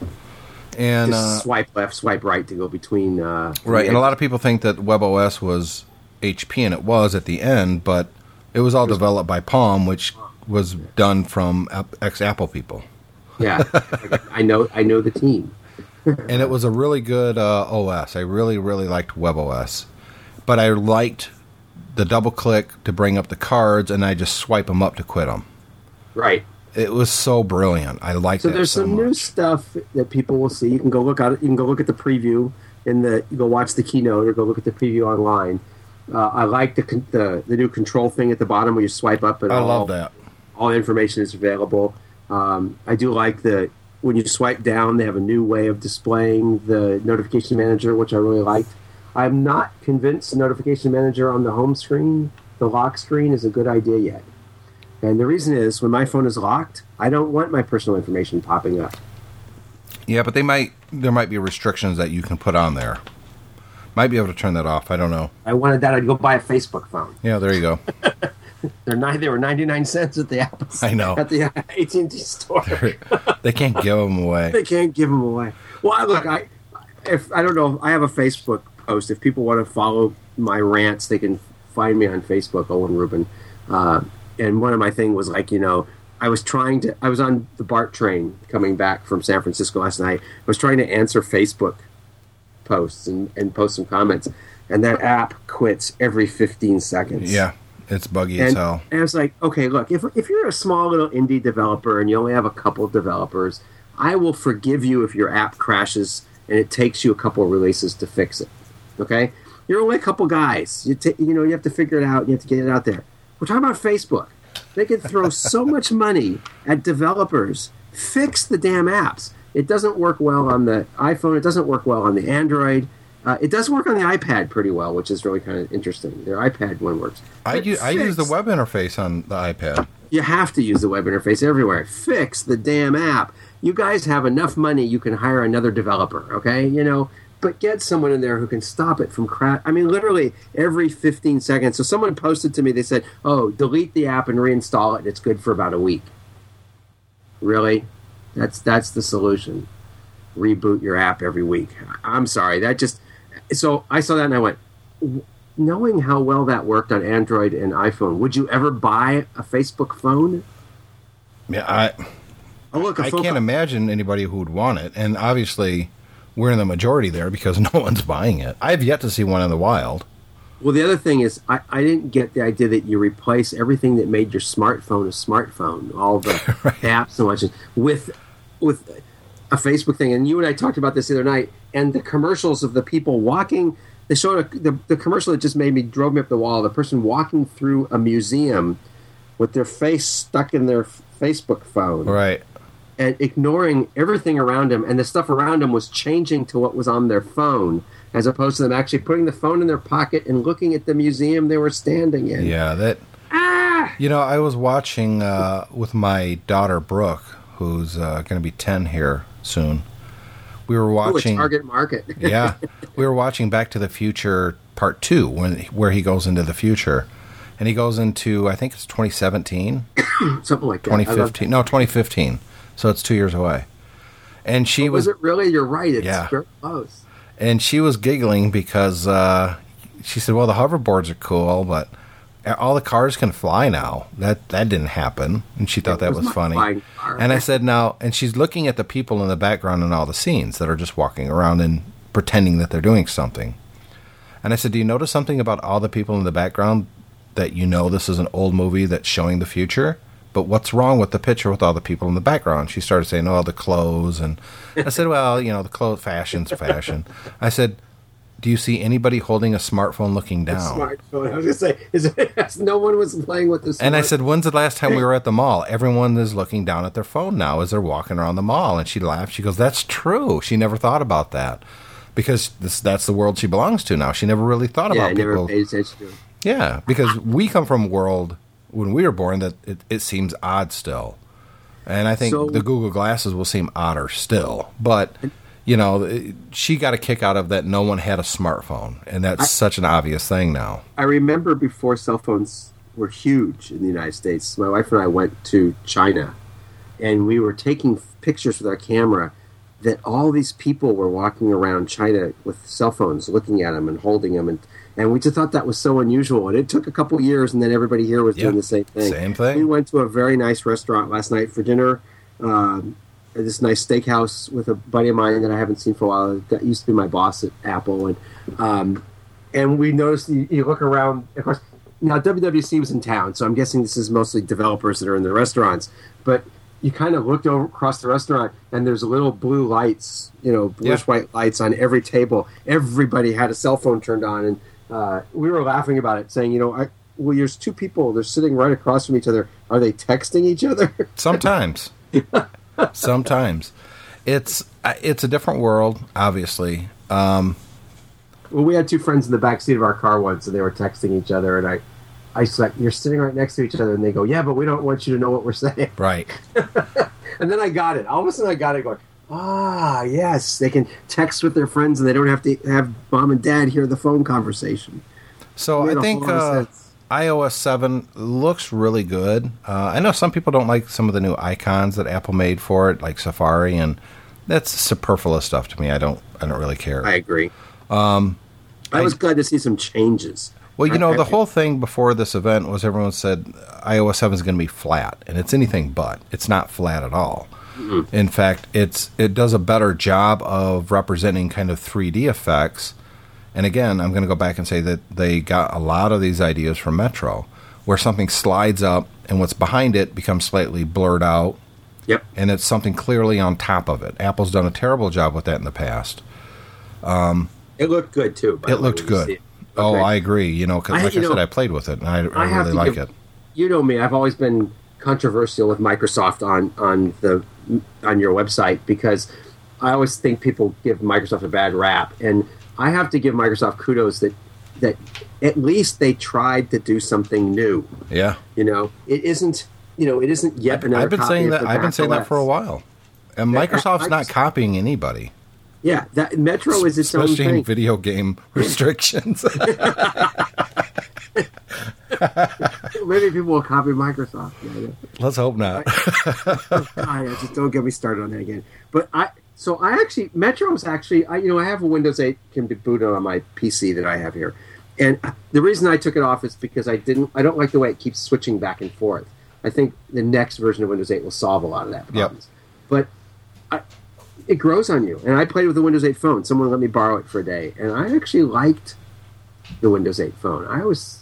Speaker 2: And
Speaker 4: Just
Speaker 2: uh,
Speaker 4: swipe left, swipe right to go between. Uh,
Speaker 2: right, and a lot of people think that WebOS was HP, and it was at the end, but it was all developed by Palm, which was done from ex Apple people.
Speaker 4: Yeah, I know. I know the team.
Speaker 2: And it was a really good uh, OS. I really, really liked WebOS, but I liked the double click to bring up the cards, and I just swipe them up to quit them.
Speaker 4: Right.
Speaker 2: It was so brilliant. I liked
Speaker 4: it.
Speaker 2: So
Speaker 4: there's
Speaker 2: so
Speaker 4: some
Speaker 2: much.
Speaker 4: new stuff that people will see. You can go look at it. You can go look at the preview in the. You go watch the keynote or go look at the preview online. Uh, I like the, the the new control thing at the bottom where you swipe up and
Speaker 2: I
Speaker 4: all,
Speaker 2: love that.
Speaker 4: all information is available. Um, I do like the when you swipe down, they have a new way of displaying the notification manager, which I really liked. I'm not convinced notification manager on the home screen, the lock screen, is a good idea yet. And the reason is when my phone is locked, I don't want my personal information popping up.
Speaker 2: Yeah, but they might. There might be restrictions that you can put on there. Might be able to turn that off. I don't know.
Speaker 4: I wanted that. I'd go buy a Facebook phone.
Speaker 2: Yeah, there you go.
Speaker 4: They're nine. They were ninety nine cents at the Apple.
Speaker 2: I know.
Speaker 4: at the AT and T store.
Speaker 2: they can't give them away.
Speaker 4: they can't give them away. Well, I, look, I if I don't know, I have a Facebook post. If people want to follow my rants, they can find me on Facebook, Owen Rubin. Uh, and one of my thing was like, you know, I was trying to. I was on the BART train coming back from San Francisco last night. I was trying to answer Facebook posts and, and post some comments, and that app quits every fifteen seconds.
Speaker 2: Yeah, it's buggy as hell.
Speaker 4: and I was like, okay, look, if, if you're a small little indie developer and you only have a couple of developers, I will forgive you if your app crashes and it takes you a couple of releases to fix it. Okay? You're only a couple guys. You, ta- you know, you have to figure it out. You have to get it out there. We're talking about Facebook. They can throw so much money at developers. Fix the damn apps. It doesn't work well on the iPhone. It doesn't work well on the Android. Uh, it does work on the iPad pretty well, which is really kind of interesting. Their iPad one works.
Speaker 2: I,
Speaker 4: But
Speaker 2: u- I use the web interface on the iPad.
Speaker 4: you have to use the web interface everywhere. Fix the damn app. You guys have enough money, you can hire another developer, okay? You know, but get someone in there who can stop it from crash. I mean, literally every 15 seconds. So someone posted to me, they said, oh, delete the app and reinstall it, and it's good for about a week. Really? That's that's the solution. Reboot your app every week. I'm sorry, that just. So I saw that and I went, knowing how well that worked on Android and iPhone, would you ever buy a Facebook phone?
Speaker 2: Yeah, I
Speaker 4: Oh, look, a
Speaker 2: I
Speaker 4: phone
Speaker 2: can't imagine anybody who would want it, and obviously we're in the majority there because no one's buying it. I've yet to see one in the wild.
Speaker 4: Well, the other thing is, I, I didn't get the idea that you replace everything that made your smartphone a smartphone, all the apps and watches, with with a Facebook thing. And you and I talked about this the other night, and the commercials of the people walking. They showed a, the the commercial that just made me drove me up the wall. The person walking through a museum with their face stuck in their Facebook phone,
Speaker 2: Right.
Speaker 4: and ignoring everything around them, and the stuff around them was changing to what was on their phone, as opposed to them actually putting the phone in their pocket and looking at the museum they were standing in.
Speaker 2: Yeah, that.
Speaker 4: Ah!
Speaker 2: You know, I was watching uh, with my daughter Brooke, who's uh, going to be ten here soon. We were
Speaker 4: Ooh,
Speaker 2: watching.
Speaker 4: target market.
Speaker 2: yeah, we were watching Back to the Future Part Two, when where he goes into the future, and he goes into I think it's 2017,
Speaker 4: something like that.
Speaker 2: 2015. No, 2015. So it's two years away. And she
Speaker 4: Was
Speaker 2: was
Speaker 4: it really? You're right. It's
Speaker 2: Yeah.
Speaker 4: very close.
Speaker 2: and she was giggling because uh, she said, "Well, the hoverboards are cool, but all the cars can fly now. That that didn't happen." And she thought that
Speaker 4: was
Speaker 2: was funny. And I said, "Now," and she's looking at the people in the background in all the scenes that are just walking around and pretending that they're doing something. And I said, "Do you notice something about all the people in the background that you know this is an old movie that's showing the future?" But what's wrong with the picture with all the people in the background? She started saying, "Oh, the clothes," and I said, "Well, you know, the clothes, fashion's fashion." I said, "Do you see anybody holding a smartphone looking down?"
Speaker 4: Smartphone. I was going to say, is it, no one was playing with this.
Speaker 2: And I said, "When's the last time we were at the mall? Everyone is looking down at their phone now as they're walking around the mall." And she laughed. She goes, "That's true. She never thought about that because this, that's the world she belongs to now. She never really thought
Speaker 4: yeah,
Speaker 2: about
Speaker 4: I never
Speaker 2: people."
Speaker 4: paid attention to it.
Speaker 2: Yeah, because we come from a world when we were born that it, it seems odd still, and I think
Speaker 4: So-
Speaker 2: the Google glasses will seem odder still. But you know, she got a kick out of that. No one had a smartphone, and that's such an obvious thing now.
Speaker 4: I remember before cell phones were huge in the United States. My wife and I went to China, and we were taking pictures with our camera. That all these people were walking around China with cell phones, looking at them and holding them, and and we just thought that was so unusual. And it took a couple years, and then everybody here was
Speaker 2: Yeah.
Speaker 4: doing the same thing.
Speaker 2: Same thing.
Speaker 4: We went to a very nice restaurant last night for dinner. Um, at this nice steakhouse with a buddy of mine that I haven't seen for a while. That used to be my boss at Apple, and um, and we noticed you, you look around. Of course, now WWC was in town, so I'm guessing this is mostly developers that are in the restaurants. But you kind of looked over across the restaurant, and there's little blue lights, you know, bluish
Speaker 2: Yeah.
Speaker 4: white lights on every table. Everybody had a cell phone turned on, and uh, we were laughing about it, saying, you know, I, well, there's two people. They're sitting right across from each other. Are they texting each other?
Speaker 2: Sometimes. Sometimes. It's uh, it's a different world, obviously. Um,
Speaker 4: Well, we had two friends in the back seat of our car once, and they were texting each other, and I, I said, "You're sitting right next to each other," and they go, "Yeah, but we don't want you to know what we're saying."
Speaker 2: right.
Speaker 4: And then I got it. All of a sudden, I got it going. Ah, yes, they can text with their friends, and they don't have to have mom and dad hear the phone conversation.
Speaker 2: So I think uh. iOS 7 looks really good. Uh, I know some people don't like some of the new icons that Apple made for it, like Safari, and that's superfluous stuff to me. I don't I don't really care.
Speaker 4: I agree.
Speaker 2: Um,
Speaker 4: I was glad to see some changes.
Speaker 2: Well, you know, the whole thing before this event was everyone said iOS 7 is going to be flat, and it's anything but. It's not flat at all. In fact, it's it does a better job of representing kind of 3D effects. And again, I'm going to go back and say that they got a lot of these ideas from Metro, where something slides up and what's behind it becomes slightly blurred out.
Speaker 4: Yep.
Speaker 2: And it's something clearly on top of it. Apple's done a terrible job with that in the past. Um,
Speaker 4: It looked good too.
Speaker 2: it
Speaker 4: way,
Speaker 2: looked good.
Speaker 4: it.
Speaker 2: Oh,
Speaker 4: Okay.
Speaker 2: I agree. You know,
Speaker 4: because
Speaker 2: like I, said,
Speaker 4: know,
Speaker 2: I played with it, and I, I,
Speaker 4: I
Speaker 2: really like
Speaker 4: give-
Speaker 2: it.
Speaker 4: You know me; I've always been controversial with Microsoft on on the on your website because I always think people give Microsoft a bad rap, and I have to give Microsoft kudos that that at least they tried to do something new.
Speaker 2: Yeah.
Speaker 4: You know, it isn't you know it isn't yet another.
Speaker 2: I've been saying that. I've been saying that for a while. And
Speaker 4: That-
Speaker 2: Microsoft's not copying anybody,
Speaker 4: Yeah, that Metro is its own
Speaker 2: especially in video game restrictions.
Speaker 4: Maybe people will copy Microsoft. Yeah, yeah.
Speaker 2: Let's hope not.
Speaker 4: God, I just don't get me started on that again. But I, so I actually Metro's actually, I you know, I have a Windows 8 can be booted on my PC that I have here, and the reason I took it off is because I didn't, I don't like the way it keeps switching back and forth. I think the next version of Windows 8 will solve a lot of that problems. But I, it grows on you, and I played with the Windows 8 phone. Someone let me borrow it for a day, and I actually liked the Windows 8 phone. I was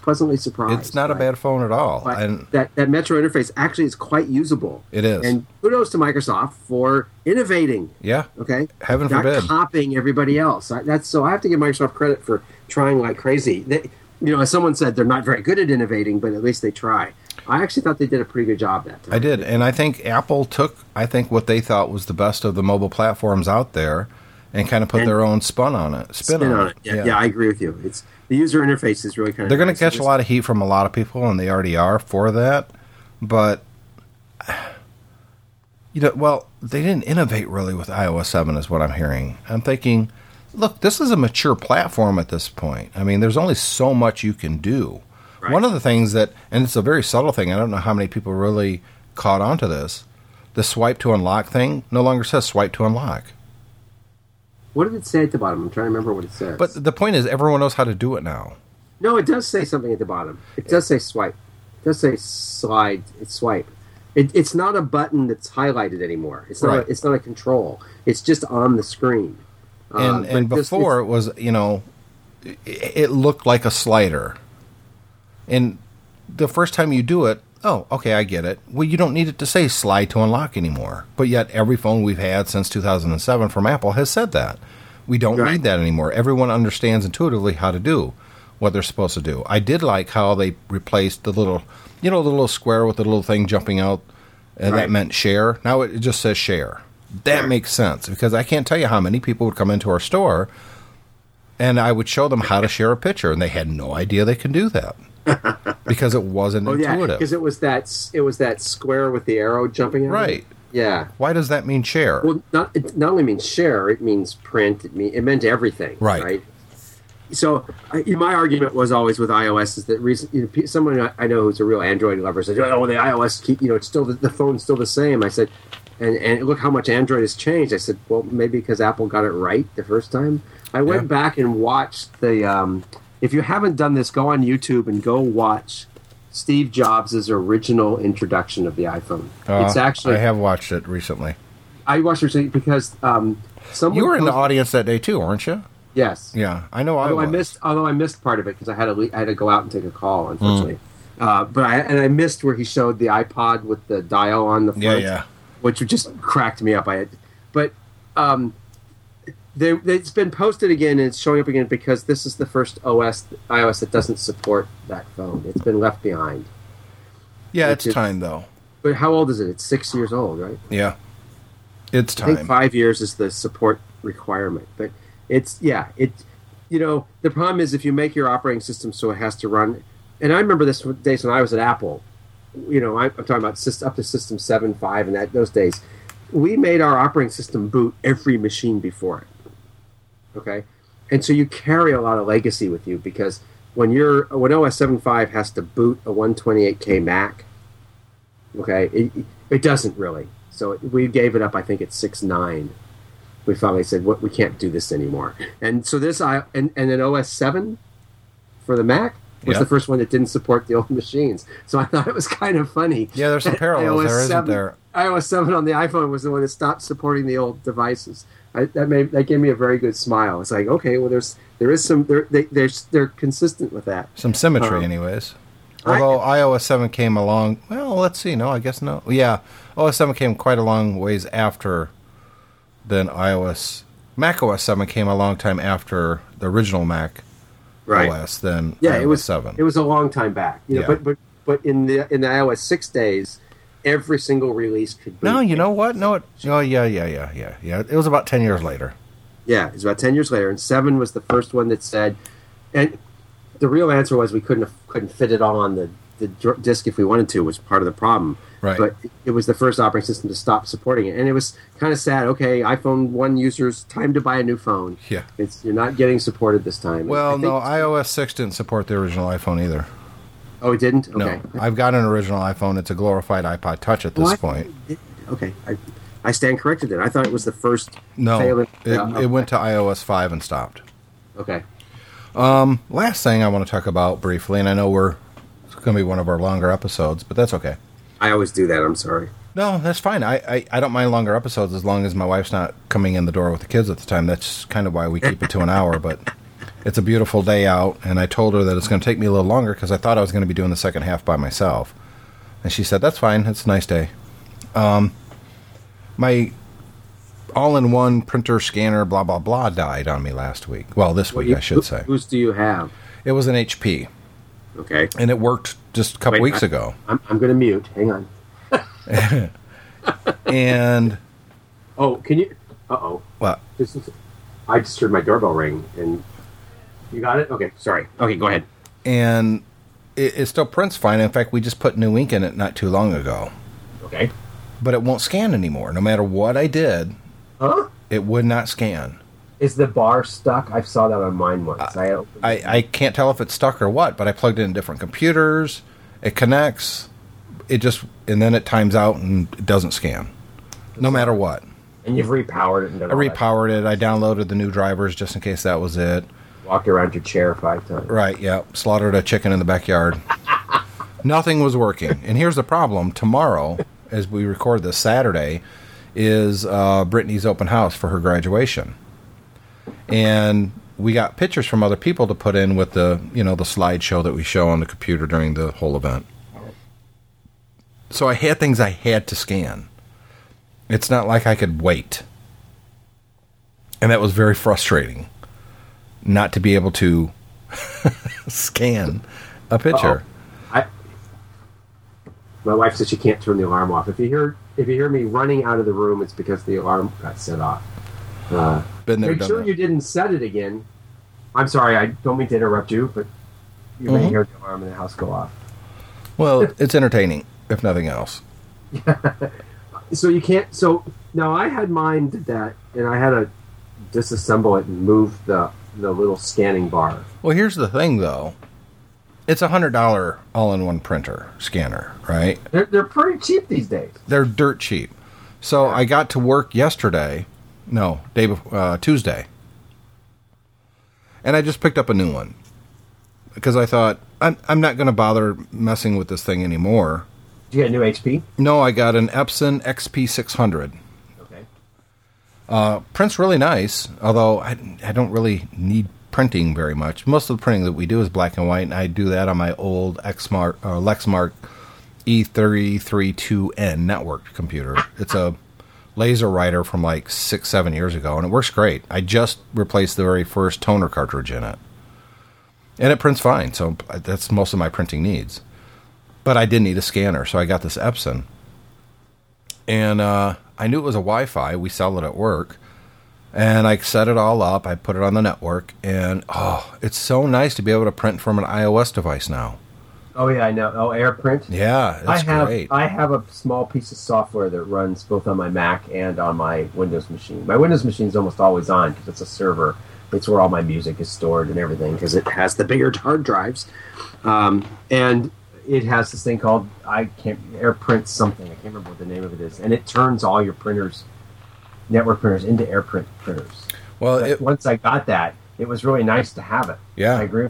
Speaker 4: pleasantly surprised.
Speaker 2: it's not a bad phone at all,
Speaker 4: but
Speaker 2: and
Speaker 4: that that Metro interface actually is quite usable.
Speaker 2: It is.
Speaker 4: and kudos to Microsoft for innovating.
Speaker 2: yeah,
Speaker 4: Okay,
Speaker 2: Heaven
Speaker 4: not
Speaker 2: forbid.
Speaker 4: copying everybody else. I, that's so I have to give Microsoft credit for trying like crazy. They, you know, as someone said, they're not very good at innovating, but at least they try. I actually thought they did a pretty good job that time.
Speaker 2: I did, and I think Apple took I think what they thought was the best of the mobile platforms out there, and kind of put
Speaker 4: And-
Speaker 2: their own spin on it. Spin,
Speaker 4: Spin
Speaker 2: on,
Speaker 4: on it. Yeah, yeah. I agree with you. It's the user interface is really kind of.
Speaker 2: They're going to catch a lot of heat from a lot of people, and they already are for that. But you know, well, they didn't innovate really with iOS seven, is what I'm hearing. I'm thinking, look, this is a mature platform at this point. I mean, there's only so much you can do. One of the things that, and it's a very subtle thing. I don't know how many people really caught on to this. The swipe to unlock thing no longer says swipe to unlock.
Speaker 4: What did it say at the bottom? I'm trying to remember what it says.
Speaker 2: But the point is, everyone knows how to do it now.
Speaker 4: No, it does say something at the bottom. It does say swipe. It does say slide. It's swipe. It, it's not a button that's highlighted anymore. It's not.
Speaker 2: Right.
Speaker 4: A, it's not a control. It's just on the screen.
Speaker 2: and
Speaker 4: Uh,
Speaker 2: and before it was you know it, it looked like a slider and the first time you do it oh okay i get it. Well you don't need it to say slide to unlock anymore. But yet every phone we've had since 2007 from apple has said that. We don't
Speaker 4: Right.
Speaker 2: need that anymore. Everyone understands intuitively how to do what they're supposed to do. I did like how they replaced the little you know the little square with the little thing jumping out and that meant share? Now it just says share. That makes sense because I can't tell you how many people would come into our store and I would show them how to share a picture and they had no idea they can do that because it wasn't
Speaker 4: Oh yeah,
Speaker 2: intuitive.
Speaker 4: because it was that. It was that square with the arrow jumping out.
Speaker 2: Right.
Speaker 4: Yeah.
Speaker 2: Why does that mean share?
Speaker 4: Well, not it not only means share. It means print. It mean it meant everything.
Speaker 2: Right.
Speaker 4: Right. so I, my argument was always with iOS is that recent, you know, someone I- know who's a real Android lover said, "Oh, the iOS, keep, you know, it's still the, the phone's still the same." I said, and and look how much Android has changed. I said, well, maybe because Apple got it right the first time. I went
Speaker 2: Yeah.
Speaker 4: back and watched the. Um, if you haven't done this, go on YouTube and go watch Steve Jobs' original introduction of the iPhone. it's
Speaker 2: Uh,
Speaker 4: actually
Speaker 2: I have watched it recently.
Speaker 4: I watched it because um, someone
Speaker 2: You were in the audience that day too, weren't you?
Speaker 4: Yes.
Speaker 2: Yeah, I know. I
Speaker 4: although I,
Speaker 2: was.
Speaker 4: missed, although I missed part of it because I had to, le- I had to go out and take a call, unfortunately.
Speaker 2: Hmm.
Speaker 4: Uh, but I and I missed where he showed the iPod with the dial on the front,
Speaker 2: Yeah, yeah.
Speaker 4: which just cracked me up. I had, but um, they, it's been posted again and it's showing up again because this is the first OS iOS that doesn't support that phone. It's been left behind.
Speaker 2: Yeah, it's
Speaker 4: is-
Speaker 2: time though.
Speaker 4: But how old is it? It's six years old, right?
Speaker 2: Yeah, it's time.
Speaker 4: five years is the support requirement, but it's yeah, it. You know, the problem is if you make your operating system so it has to run. And I remember this days when I was at Apple. You know, I, I'm talking about system, up to System Seven, Five, and that those days. We made our operating system boot every machine before it. Okay, and so you carry a lot of legacy with you because when you're when OS 7.5 has to boot a 128k Mac, okay, it, it doesn't really. So we gave it up. I think at six nine. We finally said, "What? We can't do this anymore." And so this, I and and then OS seven for the Mac was
Speaker 2: Yeah.
Speaker 4: the first one that didn't support the old machines. So I thought it was kind of funny.
Speaker 2: Yeah, there's some parallels
Speaker 4: iOS
Speaker 2: there, isn't
Speaker 4: 7
Speaker 2: there?
Speaker 4: iOS seven on the iPhone was the one that stopped supporting the old devices. I, that made that gave me a very good smile. It's like, okay, well, there's there is some they're they, they're they're consistent with that.
Speaker 2: Some symmetry,
Speaker 4: Um,
Speaker 2: anyways. Although iOS 7 came along, well, let's see. No, I guess no. Yeah, OS 7 came quite a long ways after than iOS. Mac OS 7 came a long time after the original Mac
Speaker 4: Right.
Speaker 2: OS Then
Speaker 4: yeah,
Speaker 2: iOS
Speaker 4: it was
Speaker 2: 7.
Speaker 4: It was a long time back. You know,
Speaker 2: Yeah.
Speaker 4: but but but in the in the iOS six days, every single release could.
Speaker 2: No, you know what? No, it, oh, yeah, yeah, yeah, yeah, yeah. It was about 10 years later.
Speaker 4: Yeah, it was about ten years later, and seven was the first one that said, and the real answer was we couldn't couldn't fit it all on the the disk if we wanted to was part of the problem.
Speaker 2: Right.
Speaker 4: But it was the first operating system to stop supporting it, and it was kind of sad. Okay, iPhone one users, time to buy a new phone.
Speaker 2: Yeah.
Speaker 4: It's you're not getting supported this time.
Speaker 2: Well,
Speaker 4: I
Speaker 2: no, iOS 6 didn't support the original iPhone either.
Speaker 4: Oh, it didn't. Okay.
Speaker 2: No, I've got an original iPhone. It's a glorified iPod Touch at this
Speaker 4: Well, I-
Speaker 2: point.
Speaker 4: Okay, I, I stand corrected. Then I thought it was the first.
Speaker 2: No,
Speaker 4: failing-
Speaker 2: it,
Speaker 4: uh,
Speaker 2: it went to iOS 5 and stopped.
Speaker 4: Okay.
Speaker 2: Um, last thing I want to talk about briefly, and I know we're it's going to be one of our longer episodes, but that's okay.
Speaker 4: I always do that. I'm sorry.
Speaker 2: No, that's fine. I, I, I don't mind longer episodes as long as my wife's not coming in the door with the kids at the time. That's kind of why we keep it to an hour. But it's a beautiful day out, and I told her that it's going to take me a little longer because I thought I was going to be doing the second half by myself. And she said, "That's fine. It's a nice day." Um, my all-in-one printer scanner, blah blah blah, died on me last week. Well, this week
Speaker 4: you-
Speaker 2: I should say.
Speaker 4: Whose do you have?
Speaker 2: It was an HP,
Speaker 4: Okay.
Speaker 2: and it worked just a couple
Speaker 4: Wait,
Speaker 2: weeks
Speaker 4: I-
Speaker 2: ago.
Speaker 4: I'm, I'm going to mute. Hang on.
Speaker 2: and
Speaker 4: Oh, can you? Uh oh.
Speaker 2: what?
Speaker 4: This is. I just heard my doorbell ring, and you got it. Okay, sorry. Okay, go ahead.
Speaker 2: and it, it still prints fine. In fact, we just put new ink in it not too long ago,
Speaker 4: Okay.
Speaker 2: but it won't scan anymore. No matter what I did,
Speaker 4: Huh?
Speaker 2: it would not scan.
Speaker 4: Is the bar stuck? I saw that on mine once. I,
Speaker 2: I, I can't tell if it's stuck or what, but I plugged it in different computers. It connects. It just and then it times out and it doesn't scan, no matter what.
Speaker 4: and you've repowered it and
Speaker 2: I repowered it. I downloaded the new drivers just in case that was it.
Speaker 4: Walked around your chair five times.
Speaker 2: Right, yeah. Slaughtered a chicken in the backyard. Nothing was working. And here's the problem. Tomorrow, as we record this Saturday, is uh, Brittany's open house for her graduation. And we got pictures from other people to put in with the, you know, the slideshow that we show on the computer during the whole event. So I had things I had to scan. It's not like I could wait. And that was very frustrating not to be able to scan a picture.
Speaker 4: I. My wife says she can't turn the alarm off. If you hear if you hear me running out of the room, it's because the alarm got set off. Uh,
Speaker 2: Been there,
Speaker 4: make sure
Speaker 2: that.
Speaker 4: you didn't set it again. I'm sorry, I don't mean to interrupt you, but you may
Speaker 2: Mhm.
Speaker 4: hear the alarm in the house go off.
Speaker 2: Well, it's entertaining, if nothing else.
Speaker 4: So you can't. So now I had mine did that, and I had to disassemble it and move the the little scanning bar.
Speaker 2: Well, here's the thing, though. It's a hundred dollar all-in-one printer scanner, right?
Speaker 4: They're they're pretty cheap these days.
Speaker 2: They're dirt cheap. So I got to work yesterday, no, day before, uh, Tuesday, and I just picked up a new one because I thought I'm I'm not going to bother messing with this thing anymore.
Speaker 4: Did you get a new HP?
Speaker 2: No, I got an Epson XP600. Uh, prints really nice, although I, I don't really need printing very much. Most of the printing that we do is black and white, and I do that on my old uh, Lexmark E332N network computer. It's a laser writer from like six, seven years ago, and it works great. I just replaced the very first toner cartridge in it. And it prints fine, so that's most of my printing needs. But I did need a scanner, so I got this Epson. And uh, I knew it was a Wi Fi. We sell it at work. And I set it all up. I put it on the network. And oh, it's so nice to be able to print from an iOS device now.
Speaker 4: Oh yeah, I know. Oh, AirPrint.
Speaker 2: Yeah,
Speaker 4: I have
Speaker 2: great.
Speaker 4: I have a small piece of software that runs both on my Mac and on my Windows machine. My Windows machine is almost always on because it's a server. It's where all my music is stored and everything because it has the bigger hard drives, um, and it has this thing called I can't AirPrint something. I can't remember what the name of it is, and it turns all your printers, network printers, into AirPrint printers.
Speaker 2: Well, it,
Speaker 4: once I got that, it was really nice to have it.
Speaker 2: Yeah.
Speaker 4: I agree.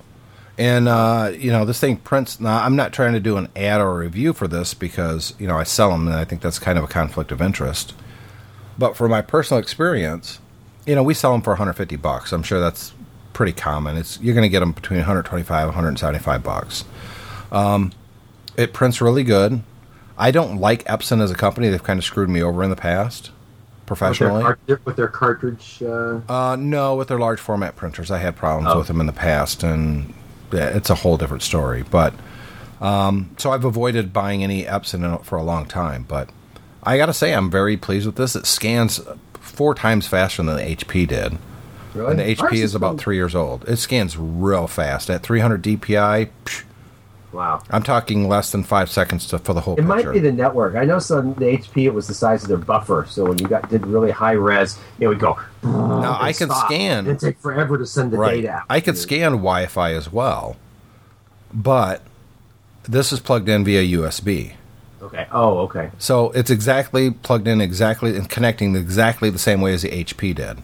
Speaker 2: And uh, you know, this thing prints. Now, I'm not trying to do an ad or a review for this because you know I sell them, and I think that's kind of a conflict of interest. But for my personal experience, you know, we sell them for 150 bucks. I'm sure that's pretty common. It's you're going to get them between 125 and 175 bucks. Um, it prints really good. I don't like Epson as a company. They've kind of screwed me over in the past, professionally.
Speaker 4: with their, with their cartridge. Uh,
Speaker 2: Uh, no, with their large format printers, I had problems
Speaker 4: Oh.
Speaker 2: with them in the past, and it's a whole different story. But um, so I've avoided buying any Epson for a long time. But I got to say, I'm very pleased with this. It scans four times faster than the HP did,
Speaker 4: really?
Speaker 2: and the HP
Speaker 4: Ours
Speaker 2: is about three years old. It scans real fast at 300 DPI. psh,
Speaker 4: Wow.
Speaker 2: I'm talking less than five seconds to, for the whole
Speaker 4: It
Speaker 2: picture.
Speaker 4: might be the network. I know some the HP it was the size of their buffer, so when you got did really high res, it would go.
Speaker 2: now I can
Speaker 4: stop.
Speaker 2: scan.
Speaker 4: It'd take forever to send the
Speaker 2: right.
Speaker 4: data out.
Speaker 2: I could scan Wi-Fi as well, but this is plugged in via USB.
Speaker 4: Okay. Oh, okay.
Speaker 2: So it's exactly plugged in exactly and connecting exactly the same way as the HP did.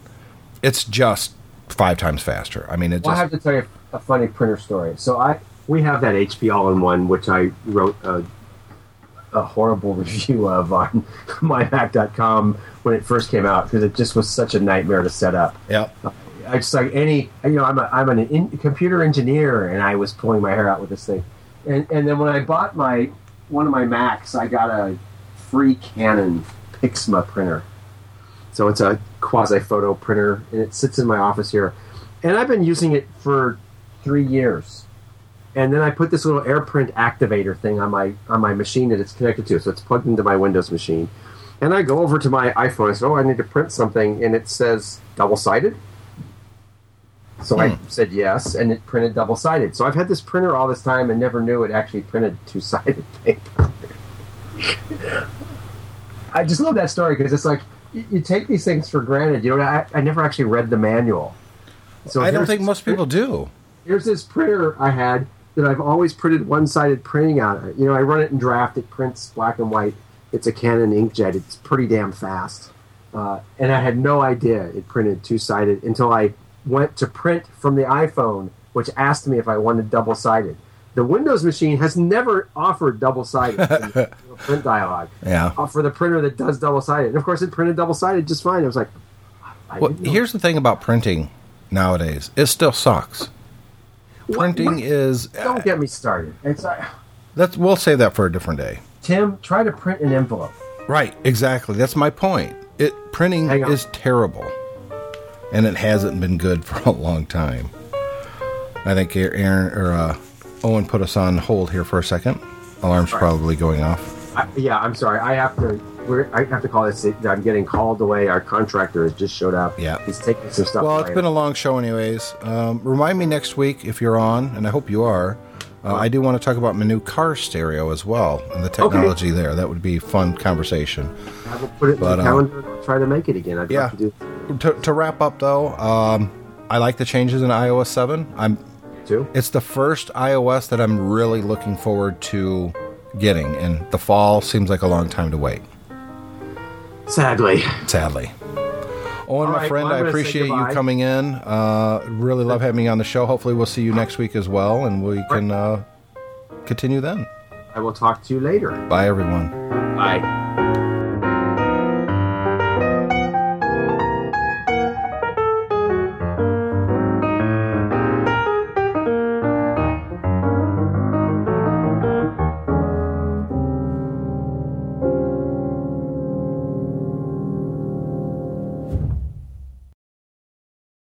Speaker 2: It's just five times faster. I mean, it
Speaker 4: Well, I have to tell you a funny printer story. So I we have that HP all-in-one, which I wrote a, a horrible review of on mymac.com when it first came out because it just was such a nightmare to set up.
Speaker 2: yeah.
Speaker 4: Uh, I just like any, you know, I'm a, I'm an in, computer engineer, and I was pulling my hair out with this thing, and and then when I bought my one of my Macs, I got a free Canon Pixma printer. So it's a quasi photo printer, and it sits in my office here, and I've been using it for three years. And then I put this little AirPrint activator thing on my on my machine that it's connected to, so it's plugged into my Windows machine. And I go over to my iPhone. I say, "Oh, I need to print something," and it says double sided. So I hmm. said yes, and it printed double sided. So I've had this printer all this time and never knew it actually printed two sided paper. I just love that story because it's like you, you take these things for granted. You know, I, I never actually read the manual. So
Speaker 2: I don't think most people do.
Speaker 4: Here's this printer I had that I've always printed one sided printing on. it. You know, I run it in draft. It prints black and white. It's a Canon inkjet. It's pretty damn fast. Uh, and I had no idea it printed two sided until I went to print from the iPhone, which asked me if I wanted double sided. The Windows machine has never offered double sided print dialog
Speaker 2: Yeah.
Speaker 4: uh, for the printer that does double sided. And of course, it printed double sided just fine. It was like, I
Speaker 2: Well, here's the thing about printing nowadays. It still sucks. Printing
Speaker 4: what-
Speaker 2: is
Speaker 4: don't get me started. It's
Speaker 2: that's we'll save that for a different day.
Speaker 4: Tim, try to print an envelope.
Speaker 2: Right, exactly. That's my point. It printing is terrible, and it hasn't been good for a long time. I think Aaron or uh, Owen put us on hold here for a second. Alarm's probably going off.
Speaker 4: I, yeah, I'm sorry. I have to. We're, I have to call this. I'm getting called away. Our contractor has just showed up.
Speaker 2: Yeah.
Speaker 4: he's taking some stuff.
Speaker 2: Well, it's been a long show, anyways. Um, remind me next week if you're on, and I hope you are. Uh, I do want to talk about my new car stereo as well and the technology there. That would be a fun conversation.
Speaker 4: I will put it
Speaker 2: but,
Speaker 4: in the
Speaker 2: um,
Speaker 4: calendar. and I'll try to make it again. I'd
Speaker 2: yeah.
Speaker 4: to do.
Speaker 2: To, to wrap up, though, um, I like the changes in iOS 7. I'm
Speaker 4: too.
Speaker 2: It's the first iOS that I'm really looking forward to getting, and the fall seems like a long time to wait.
Speaker 4: Sadly.
Speaker 2: Sadly. Owen,
Speaker 4: All
Speaker 2: my
Speaker 4: right,
Speaker 2: friend,
Speaker 4: well,
Speaker 2: I appreciate you coming in. Uh, really love having you on the show. Hopefully, we'll see you next week as well, and we can uh, continue then.
Speaker 4: I will talk to you later.
Speaker 2: Bye, everyone.
Speaker 4: Bye.